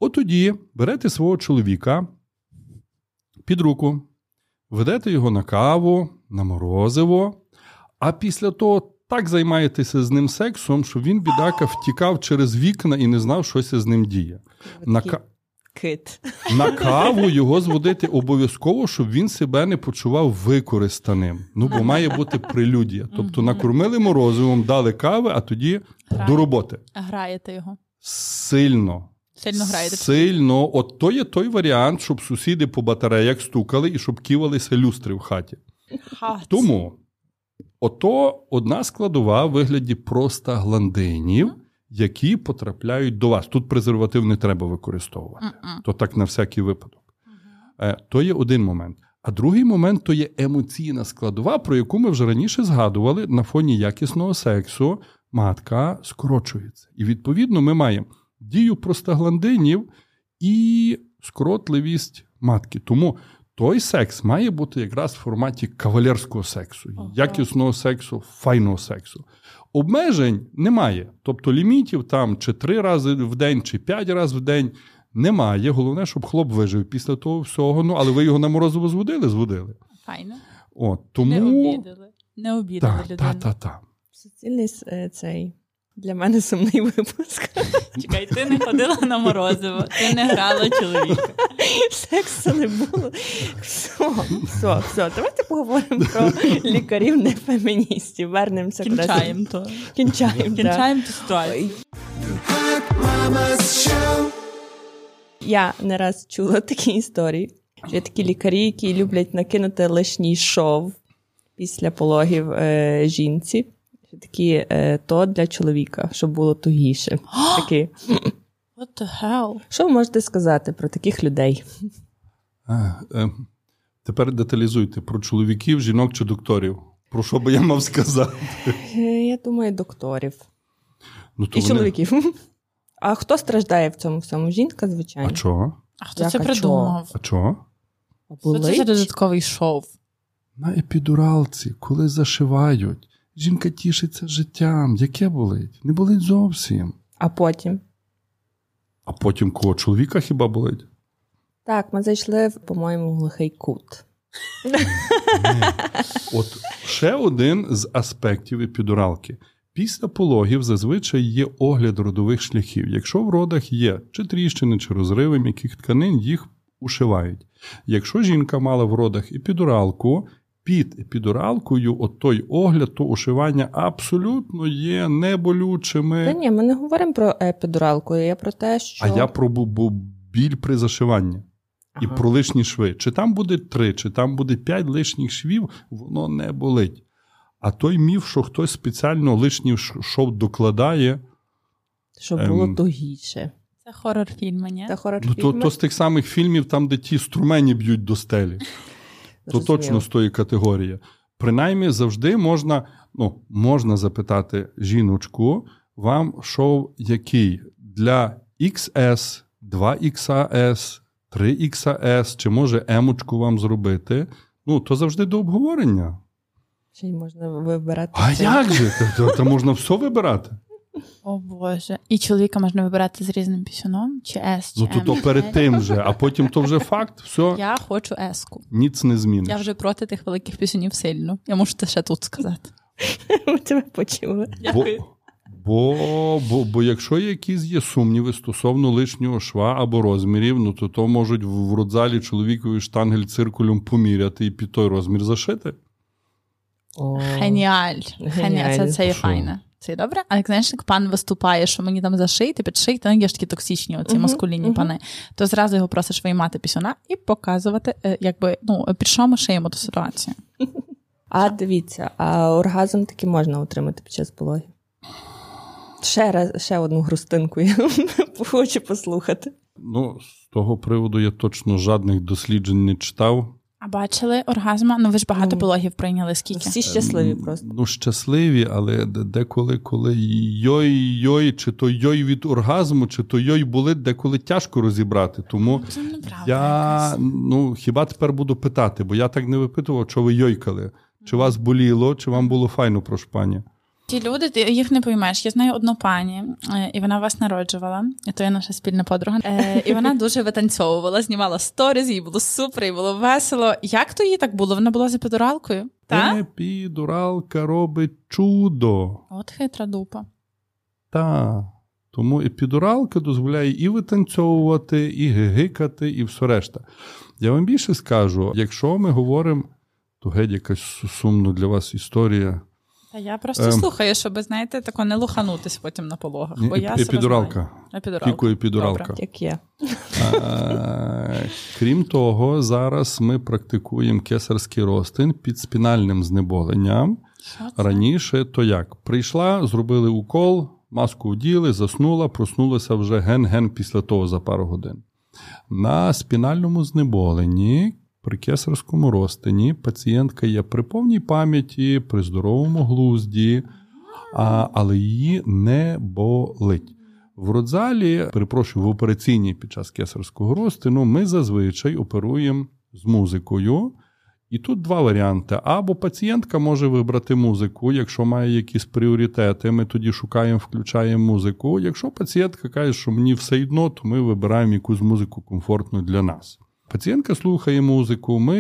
от тоді берете свого чоловіка під руку, ведете його на каву, на морозиво, а після того так займаєтеся з ним сексом, що він, бідака, втікав через вікна і не знав, що це з ним діє. На, Кит. на каву його зводити обов'язково, щоб він себе не почував використаним. Ну, бо має бути прелюдія. Тобто накормили морозивом, дали кави, а тоді Грає. до роботи. Граєте його. Сильно. Сильно граєте. Сильно. От то є той варіант, щоб сусіди по батареях стукали і щоб кивалися люстри в хаті. Ха, Тому ото одна складова в вигляді простагландинів, які потрапляють до вас. Тут презерватив не треба використовувати. Мгм. То так на всякий випадок. Е, То є один момент. А другий момент то є емоційна складова, про яку ми вже раніше згадували на фоні якісного сексу. Матка скорочується. І відповідно ми маємо дію простагландинів і скоротливість матки. Тому той секс має бути якраз в форматі кавалерського сексу, Ага. якісного сексу, файного сексу. Обмежень немає. Тобто лімітів там чи три рази в день, чи п'ять разів в день немає. Головне, щоб хлоп вижив після того всього. Ну, але ви його на морозиво зводили, зводили. Файно. От, Не тому обідали. Не обідали Так, людину. так, так, так. Суцільний е, цей для мене сумний випуск. Чекай, ти не ходила на морозиво, ти не грала чоловіка. Сексу не було. Все, все, все. Давайте поговоримо про лікарів не феміністів. Вернемося. Кінчаємо то. Кінчаємо. Кінчаємо ту ситуацію. Я не раз чула такі історії. Є такі лікарі, які люблять накинути лишній шов після пологів е, жінці. Такі е, то для чоловіка, щоб було тугіше. Такі. What the hell? Що ви можете сказати про таких людей? А, е, тепер деталізуйте про чоловіків, жінок чи докторів. Про що би я мав сказати? Е, Я думаю, докторів Ну, то і вони- чоловіків. А хто страждає в цьому всьому? Жінка, звичайно. А чого? А хто Як, це а придумав? А чого? А Що це за додатковий шов? На епідуралці, коли зашивають, жінка тішиться життям. Яке болить? Не болить зовсім. А потім. А потім кого? Чоловіка хіба болить? Так, ми зайшли по-моєму, глухий кут. От ще один з аспектів епідуралки. Після пологів зазвичай є огляд родових шляхів. Якщо в родах є чи тріщини, чи розриви м'яких тканин, їх ушивають. Якщо жінка мала в родах епідуралку, під епідуралкою от той огляд, то ушивання абсолютно є неболючими. Та ні, ми не говоримо про епідуралку, я про те, що. А я про бу- бу- біль при зашиванні і Ага. про лишні шви. Чи там буде три, чи там буде п'ять лишніх швів, воно не болить. А той міф, що хтось спеціально лишній шов докладає, Щоб було Ем. тугіше. Це хорор фільми, ні? Та хорор ну, то, то з тих самих фільмів, там, де ті струмені б'ють до стелі, то точно з тої категорії. Принаймні, завжди можна, ну, можна запитати жіночку, вам шов який для XS, 2XS, 3XS, чи може емочку вам зробити. Ну, то завжди до обговорення. Й можна вибирати. А це. як же? Та, та, та можна все вибирати. О Боже. І чоловіка можна вибирати з різним пісюном, чи С, чи Ну, то, то перед тим же, а потім то вже факт, все, Я хочу еску. ніц не зміниш. Я вже проти тих великих пісюнів сильно. Я можу це ще тут сказати. Ми тебе почули. Бо, бо, бо, бо якщо якісь є сумніви стосовно лишнього шва або розмірів, ну то то можуть в в родзалі чоловікові штангель циркулем поміряти і під той розмір зашити. О. Геніаль. Геніаль. Це, це є файне. Це добре? А як знаєш, як пан виступає, що мені там зашийте, підшийте, ну є ж такі токсичні, оці Мгм, маскулінні мгм. пани, то зразу його просиш виймати пісюна і показувати, якби, ну, під що ми шиємо ту ситуацію. А дивіться, а оргазм таки можна отримати під час пологів. Ще раз, ще одну грустинку я хочу послухати. Ну, з того приводу я точно жодних досліджень не читав. А бачили оргазма? Ну ви ж багато Ну, пологів прийняли скільки? Всі щасливі Ем, просто. Ну, щасливі, але деколи, коли йой-йой, чи то йой від оргазму, чи то йой болить, деколи тяжко розібрати. Тому Це я ну, хіба тепер буду питати, бо я так не випитував, що ви йойкали. Чи вас боліло, чи вам було файно про шпані? Ті люди, ти їх не поймеш. Я знаю одну пані, е, і вона вас народжувала, і то є наша спільна подруга. Е, І вона дуже витанцьовувала, знімала сторіз, їй було супер, їй було весело. Як то їй так було? Вона була за підуралкою? Епідуралка робить чудо. От хитра дупа. Та. Тому епідуралка дозволяє і витанцьовувати, і гигикати, і все решта. Я вам більше скажу, якщо ми говоримо, то геть якась сумна для вас історія. Та я просто Ем. слухаю, щоб, знаєте, тако не луханутись потім на пологах. Ні, Бо я епідуралка. Епідуралка. Епідуралка. Добре. Як є. Е, Крім того, зараз ми практикуємо кесарський розтин під спінальним знеболенням. Що це? Раніше то як? Прийшла, зробили укол, маску вділи, заснула, проснулася вже ген-ген після того за пару годин. На спінальному знеболенні при кесарському розтині пацієнтка є при повній пам'яті, при здоровому глузді, а, але її не болить. В родзалі, перепрошую, в операційній під час кесарського розтину ми зазвичай оперуємо з музикою. І тут два варіанти. Або пацієнтка може вибрати музику, якщо має якісь пріоритети, ми тоді шукаємо, включаємо музику. Якщо пацієнтка каже, що мені все одно, то ми вибираємо якусь музику комфортну для нас. Пацієнтка слухає музику, ми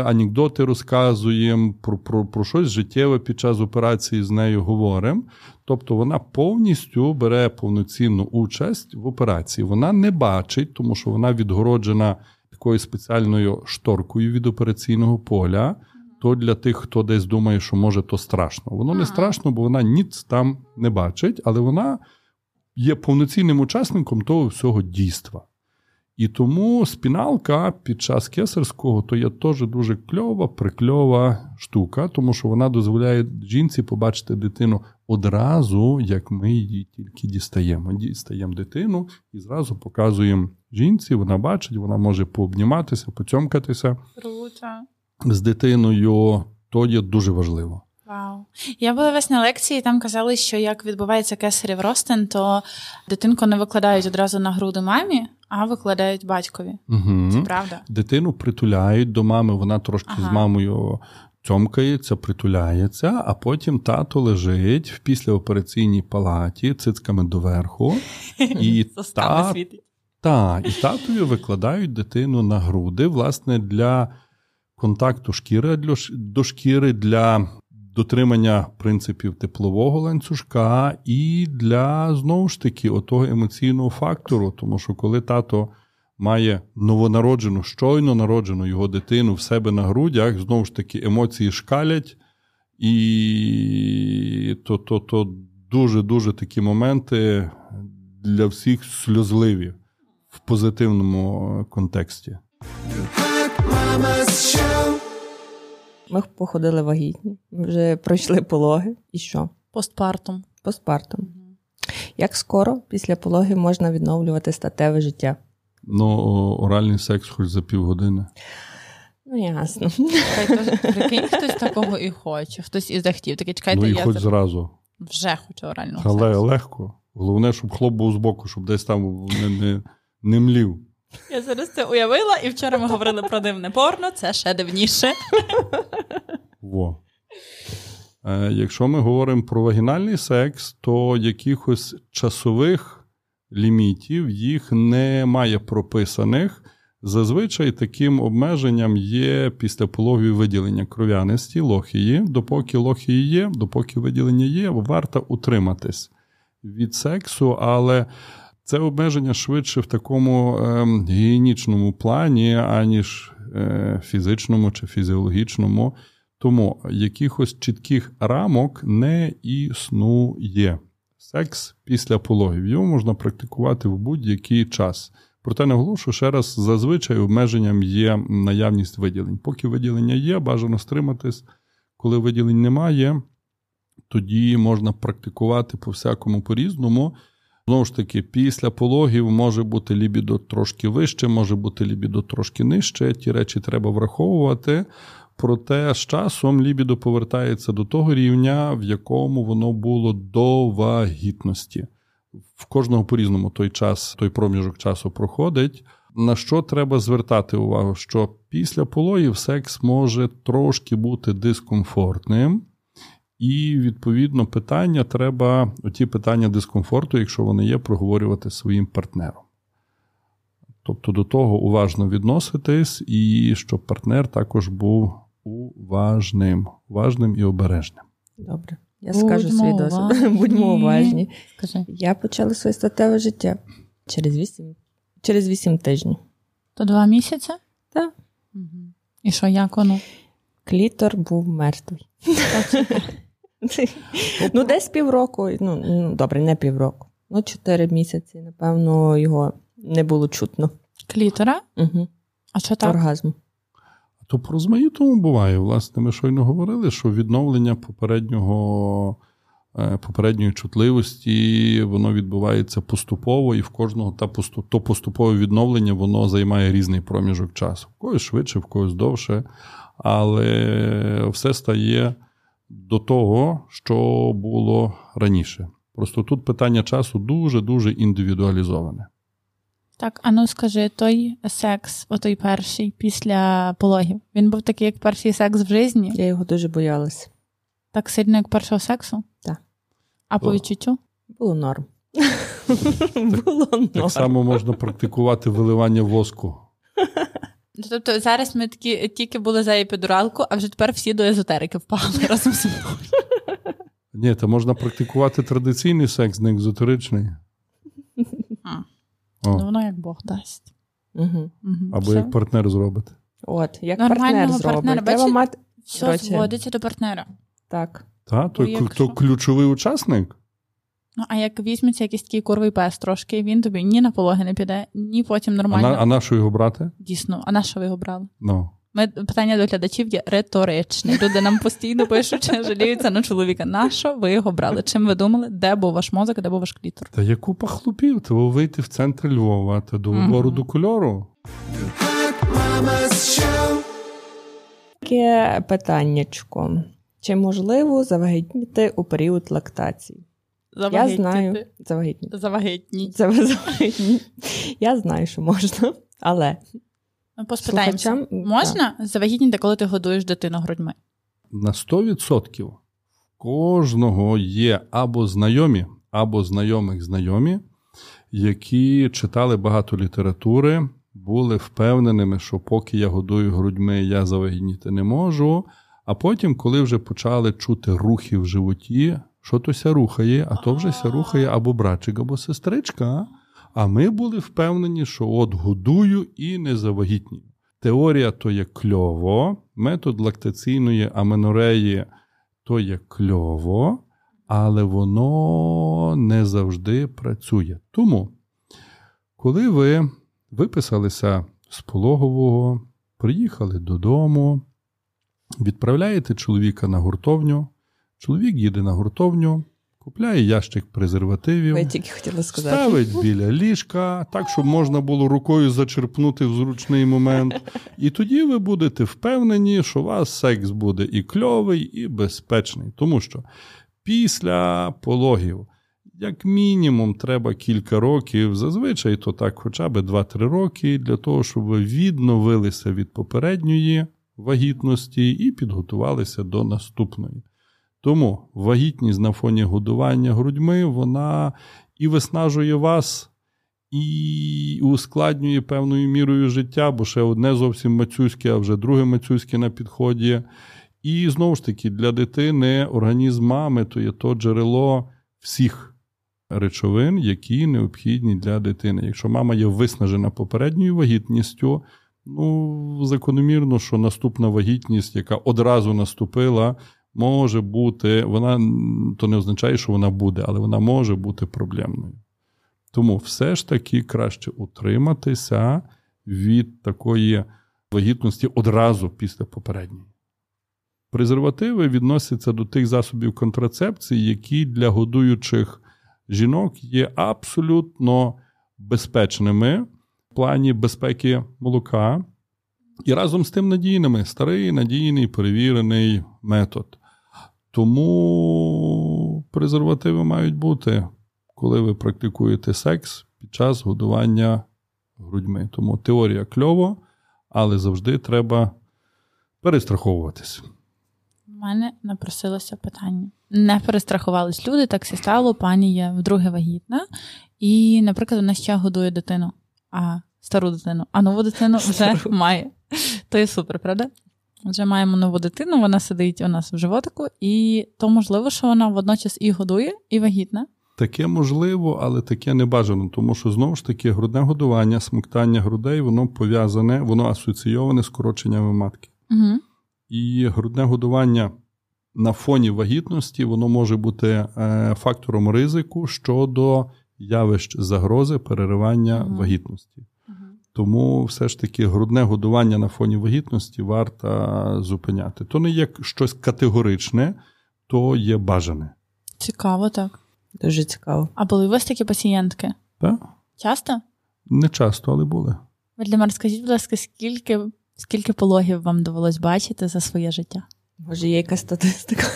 анекдоти розказуємо про, про, про щось життєве під час операції з нею говоримо. Тобто вона повністю бере повноцінну участь в операції. Вона не бачить, тому що вона відгороджена такою спеціальною шторкою від операційного поля. То для тих, хто десь думає, що може то страшно. Воно не страшно, бо вона ніц там не бачить, але вона є повноцінним учасником того всього дійства. І тому спіналка під час кесарського то є теж дуже кльова, прикльова штука, тому що вона дозволяє жінці побачити дитину одразу, як ми її тільки дістаємо. Дістаємо дитину і зразу показуємо жінці, вона бачить, вона може пообніматися, поцьомкатися з дитиною. То є дуже важливо. Вау. Я була весь на лекції, там казали, що як відбувається кесарів ростин, то дитинку не викладають одразу на груди мамі, а викладають батькові. Угу. Це правда. Дитину притуляють до мами, вона трошки Ага. з мамою цьомкається, притуляється, а потім тато лежить в післяопераційній палаті цицьками доверху. І та, та, і татові викладають дитину на груди, власне, для контакту шкіри до шкіри, для дотримання принципів теплового ланцюжка і для знову ж таки отого емоційного фактору. Тому що коли тато має новонароджену, щойно народжену його дитину в себе на грудях, знову ж таки емоції шкалять, і то, то, то дуже-дуже такі моменти для всіх сльозливі в позитивному контексті. Mamas Show. Ми походили вагітні, ми вже пройшли пологи. І що? Постпартум. Постпартом. Як скоро після пологів можна відновлювати статеве життя? Ну, оральний секс хоч за півгодини. Ну, ясно. Прикинь, хтось такого і хоче, хтось і захотів. Такий, чекайте, ну і я хоч зразу. вже хочу орального Але сексу. легко. Головне, щоб хлоп був збоку, щоб десь там не, не, не млів. Я зараз це уявила, і вчора ми говорили про дивне порно, це ще дивніше. Во. Е, якщо ми говоримо про вагінальний секс, то якихось часових лімітів їх немає прописаних. Зазвичай таким обмеженням є післяпологові виділення кров'яності, лохії. Допоки лохії є, допоки виділення є, варто утриматись від сексу, але це обмеження швидше в такому ем, гігієнічному плані, аніж е, фізичному чи фізіологічному. Тому якихось чітких рамок не існує. Секс після пологів його можна практикувати в будь-який час. Проте наголошую ще раз, зазвичай обмеженням є наявність виділень. Поки виділення є, бажано стриматись. Коли виділень немає, тоді можна практикувати по-всякому по-різному. Знову ж таки, після пологів може бути лібідо трошки вище, може бути лібідо трошки нижче. Ті речі треба враховувати. Проте з часом лібідо повертається до того рівня, в якому воно було до вагітності. В кожного по-різному той час, той проміжок часу проходить. На що треба звертати увагу? Що після пологів секс може трошки бути дискомфортним, і відповідно питання треба, оті питання дискомфорту, якщо вони є, проговорювати своїм партнером. Тобто до того уважно відноситись, і щоб партнер також був уважним, уважним і обережним. Добре. Я Будьмо скажу свій досвід. Будьмо уважні. Скажи, Я почала своє статеве життя через 8, через 8 тижнів. то два місяці? Так. Мгм. І що, як воно? Клітор був мертвий. ну, десь півроку. Ну, ну, добре, не півроку. Ну, 4 місяці, напевно, його не було чутно. Клітора? Угу. А що так? Оргазм. То по розмаїтому буває. Власне, ми щойно говорили, що відновлення попереднього, е, попередньої чутливості воно відбувається поступово, і в кожного та поступ, то поступове відновлення воно займає різний проміжок часу. В когось швидше, в когось довше, але все стає до того, що було раніше. Просто тут питання часу дуже-дуже індивідуалізоване. Так, а ну скажи, той секс, отой перший після пологів, він був такий, як перший секс в житті? Я його дуже боялася. Так сильно, як першого сексу? Так. А по відчуттю? Було норм. Було норм. Так само можна практикувати виливання воску. Тобто зараз ми такі тільки були за епідуралку, а вже тепер всі до езотерики впали разом з мною. Ні, то можна практикувати традиційний секс, не екзотеричний. Ну, воно як Бог дасть. Угу. Угу. або як партнер зробить. От, як Нормального партнер зробить. Треба бачиш? мати. Все Коротше. зводиться до партнера. Так. Та, то, Ну, якщо- то ключовий учасник. Ну, а як візьметься якийсь такий курвий пес трошки, він тобі ні на пологи не піде, ні потім А, нормально. на, а на що його брати? Дійсно, а на що ви його брали? Ну. Ми питання до глядачів є риторичне. Люди нам постійно пишуть, що жаліються на чоловіка. На що ви його брали? Чим ви думали? Де був ваш мозок, де був ваш клітор? Та є купа хлопів, треба вийти в центр Львова та до вибору до кольору. Таке питаннячко. Чи можливо завагітніти у період лактації? Я знаю. Завагітніти. Завагітні. Це завагітні. Я знаю, що можна, але Ми поспитаємося. Слухачам, Можна завагітніти, коли ти годуєш дитину грудьми? На 100% в кожного є або знайомі, або знайомих знайомі, які читали багато літератури, були впевненими, що поки я годую грудьми, я завагітніти не можу. А потім, коли вже почали чути рухи в животі, що то ся рухає, а то вже ся рухає або братчик, або сестричка. А ми були впевнені, що от годую і не завагітнію. Теорія то є кльово, метод лактаційної аменореї то є кльово, але воно не завжди працює. Тому, коли ви виписалися з пологового, приїхали додому, відправляєте чоловіка на гуртовню, чоловік їде на гуртовню, купляє ящик презервативів. я тільки хотіла сказати. Ставить біля ліжка, так, щоб можна було рукою зачерпнути в зручний момент. І тоді ви будете впевнені, що у вас секс буде і кльовий, і безпечний. Тому що після пологів, як мінімум, треба кілька років, зазвичай то так, хоча б 2-3 роки, для того, щоб ви відновилися від попередньої вагітності і підготувалися до наступної. Тому вагітність на фоні годування грудьми вона і виснажує вас, і ускладнює певною мірою життя, бо ще одне зовсім мацюське, а вже друге мацюське на підході. І знову ж таки, для дитини організм мами то є то джерело всіх речовин, які необхідні для дитини. Якщо мама є виснажена попередньою вагітністю, ну закономірно, що наступна вагітність, яка одразу наступила, може бути, вона то не означає, що вона буде, але вона може бути проблемною. Тому все ж таки краще утриматися від такої вагітності одразу після попередньої. Презервативи відносяться до тих засобів контрацепції, які для годуючих жінок є абсолютно безпечними в плані безпеки молока. І разом з тим надійними старий, надійний, перевірений метод. Тому презервативи мають бути, коли ви практикуєте секс під час годування грудьми. Тому теорія кльово, але завжди треба перестраховуватись. У мене напросилося питання. Не перестрахувались люди, так все стало, пані є вдруге вагітна, і, наприклад, вона ще годує дитину, а стару дитину, а нову дитину вже має. То є супер, правда? Вже маємо нову дитину, вона сидить у нас в животику, і то можливо, що вона водночас і годує, і вагітна. Таке можливо, але таке не бажано, тому що знову ж таки грудне годування, смоктання грудей, воно пов'язане, воно асоційоване з короченнями матки. Угу. І грудне годування на фоні вагітності воно може бути е, фактором ризику щодо явищ загрози переривання Мгм. вагітності. Тому все ж таки грудне годування на фоні вагітності варто зупиняти. То не є щось категоричне, то є бажане. Цікаво, так. Дуже цікаво. А були у вас такі пацієнтки? Так? Часто? Не часто, але були. Вальдемар, скажіть, будь ласка, скільки, скільки пологів вам довелось бачити за своє життя? Може, є якась статистика?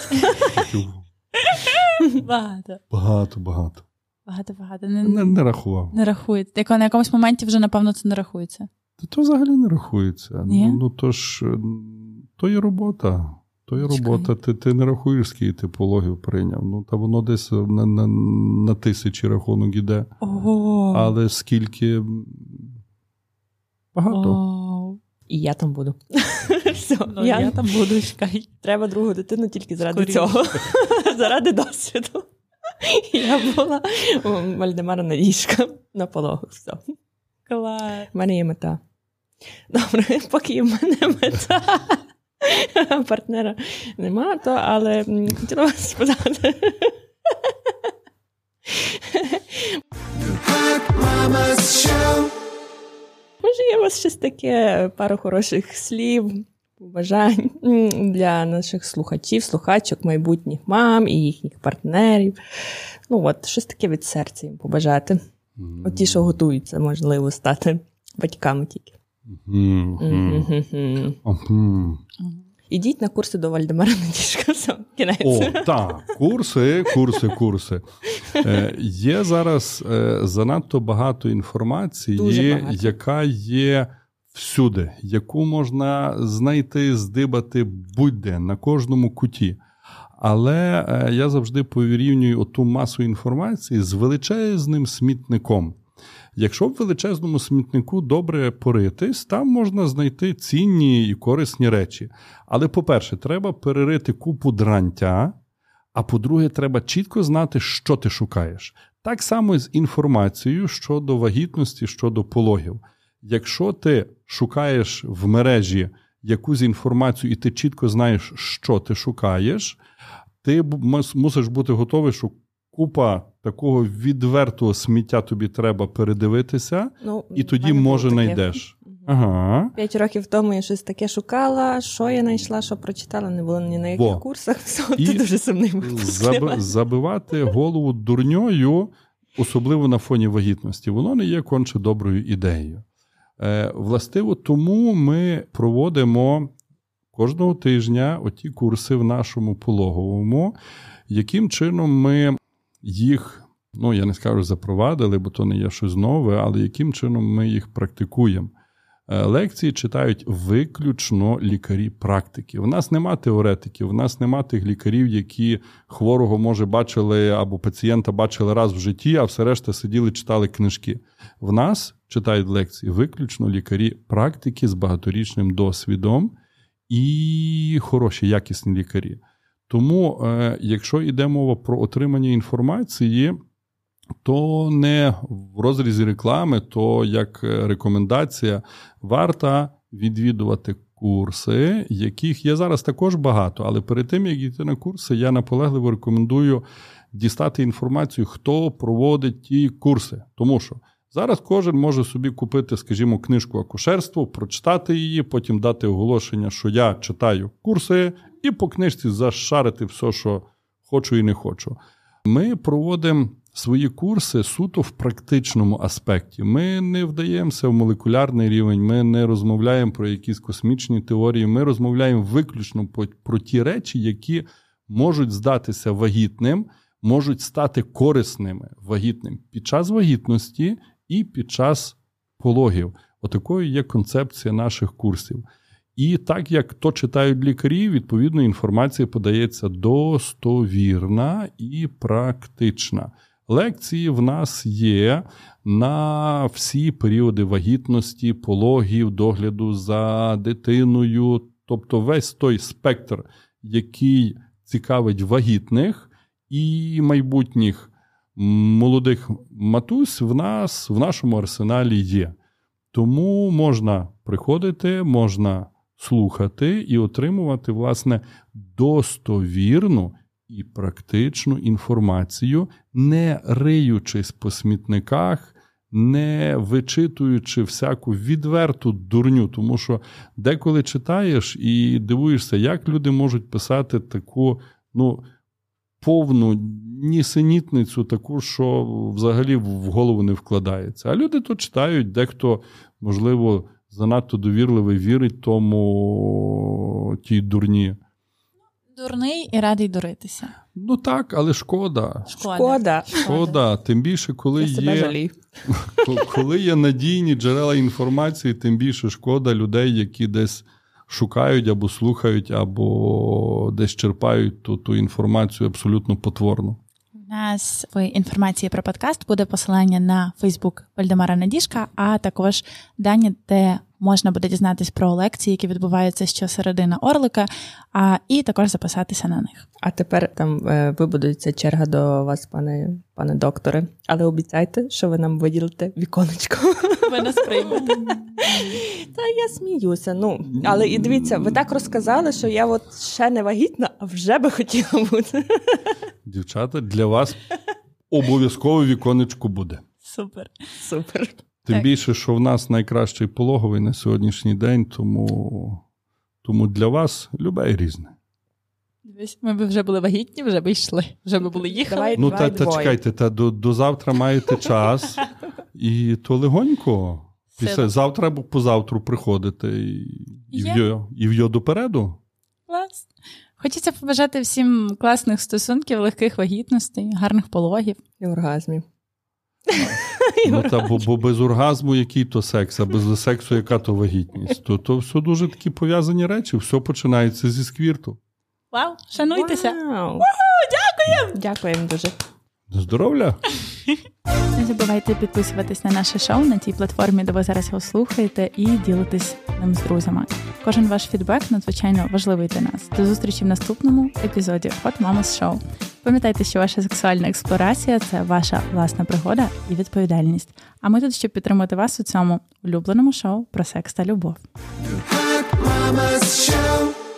Багато. Багато, багато. Багато, багато. Не, Не, не рахував. не рахується. Як на якомусь моменті вже, напевно, це не рахується. Та то взагалі не рахується. Ні? Ну, ну то ж, то є робота. То є Чекай. робота. Ти, ти не рахуєш, скільки ти пологів прийняв. Ну, та воно десь на, на, на тисячі рахунок іде. Ого. Але скільки багато. Вау. І я там буду. Все, Ну, я... там буду чекай. Треба другу дитину тільки заради Скоріше. цього, заради досвіду. Я була у Вальдемара Надіжка на пологах. Все. Клас. У мене є мета. Добре, поки в мене мета. Партнера нема, то але хотіла вас спитати. Може, є у вас щось таке, пару хороших слів, побажань для наших слухачів, слухачок, майбутніх мам і їхніх партнерів. Ну от, щось таке від серця їм побажати. От ті, що готуються, можливо, стати батьками тільки. Ідіть на курси до Вальдемара. Кінець. О, так, курси, курси, курси. Е, є зараз е, занадто багато інформації, Дуже багато. яка є всюди, яку можна знайти, здибати будь-де на кожному куті. Але е, я завжди порівнюю ту масу інформації з величезним смітником. Якщо в величезному смітнику добре поритись, там можна знайти цінні і корисні речі. Але, по-перше, треба перерити купу дрантя, а по-друге, треба чітко знати, що ти шукаєш. Так само з інформацією щодо вагітності, щодо пологів. Якщо ти шукаєш в мережі якусь інформацію, і ти чітко знаєш, що ти шукаєш, ти мусиш бути готовий, що купа такого відвертого сміття тобі треба передивитися, Ну, і тоді, може, знайдеш. Ага. П'ять років тому я щось таке шукала. Що я знайшла, що прочитала, не було ні на яких Во. курсах. Все, І це дуже сумний. Заб- забивати голову дурньою, особливо на фоні вагітності, воно не є конче доброю ідеєю. Е, властиво, тому ми проводимо кожного тижня оті курси в нашому пологовому, яким чином ми їх, ну я не скажу, запровадили, бо то не є щось нове, але яким чином ми їх практикуємо. Е, Лекції читають виключно лікарі-практики. У нас нема теоретиків, у нас нема тих лікарів, які хворого, може, бачили або пацієнта бачили раз в житті, а все решта сиділи, читали книжки. В нас читають лекції виключно лікарі-практики з багаторічним досвідом і хороші, якісні лікарі. Тому, е, якщо йде мова про отримання інформації, то не в розрізі реклами, то як е, рекомендація варто відвідувати курси, яких є зараз також багато. Але перед тим, як йти на курси, я наполегливо рекомендую дістати інформацію, хто проводить ті курси. Тому що зараз кожен може собі купити, скажімо, книжку акушерство, прочитати її, потім дати оголошення, що я читаю курси, і по книжці зашарити все, що хочу і не хочу. Ми проводимо свої курси суто в практичному аспекті. Ми не вдаємося в молекулярний рівень, ми не розмовляємо про якісь космічні теорії, ми розмовляємо виключно про ті речі, які можуть здатися вагітним, можуть стати корисними вагітним під час вагітності і під час пологів. Отакою є концепція наших курсів. І так як то читають лікарі, відповідно інформація подається достовірна і практична. Лекції в нас є на всі періоди вагітності, пологів, догляду за дитиною, тобто весь той спектр, який цікавить вагітних і майбутніх молодих матусь, в нас в нашому арсеналі є. Тому можна приходити, можна слухати і отримувати, власне, достовірну і практичну інформацію, не риючись по смітниках, не вичитуючи всяку відверту дурню, тому що деколи читаєш і дивуєшся, як люди можуть писати таку, ну, повну нісенітницю, таку, що взагалі в голову не вкладається. А люди то читають, дехто, можливо, занадто довірливий, вірить тому тій дурні. Дурний і радий дуритися. Ну так, але шкода. Шкода. Шкода. Шкода, тим більше, коли Я є, коли є надійні джерела інформації, тим більше шкода людей, які десь шукають або слухають, або десь черпають ту, ту інформацію абсолютно потворну. У нас в інформації про подкаст буде посилання на Фейсбук Вальдемара Надіжка, а також дані, де можна буде дізнатись про лекції, які відбуваються щосередини Орлика, а, і також записатися на них. А тепер там е, вибудується черга до вас, пане пане докторе. Але обіцяйте, що ви нам виділите віконечко. Ви нас приймете. Та я сміюся. Ну але і дивіться, ви так розказали, що я от ще не вагітна, а вже би хотіла бути. Дівчата, для вас обов'язково віконечко буде. Супер. Супер. Тим Так. більше, що в нас найкращий пологовий на сьогоднішній день, тому, тому для вас любе і різне. Ми б вже були вагітні, вже б йшли, вже б були їхали. Давай. Ну, та, та чекайте, та до, до завтра маєте час, і то легонько. Після завтра або позавтру приходите і, в'йо, і в'йо допереду. Клас. Хочеться побажати всім класних стосунків, легких вагітностей, гарних пологів. І оргазмів. Ну, та, бо, бо без оргазму який то секс, а без сексу яка то вагітність. То, то все дуже такі пов'язані речі, все починається зі сквірту. Вау, шануйтеся! Вау. Дякуємо! Дякуємо дуже. Здоров'я! Не забувайте підписуватись на наше шоу на тій платформі, де ви зараз його слухаєте, і ділитись ним з друзями. Кожен ваш фідбек надзвичайно важливий для нас. До зустрічі в наступному епізоді Hot Mamas Show. Пам'ятайте, що ваша сексуальна експлорація це ваша власна пригода і відповідальність. А ми тут, щоб підтримати вас у цьому улюбленому шоу про секс та любов. Hot Mamas Show.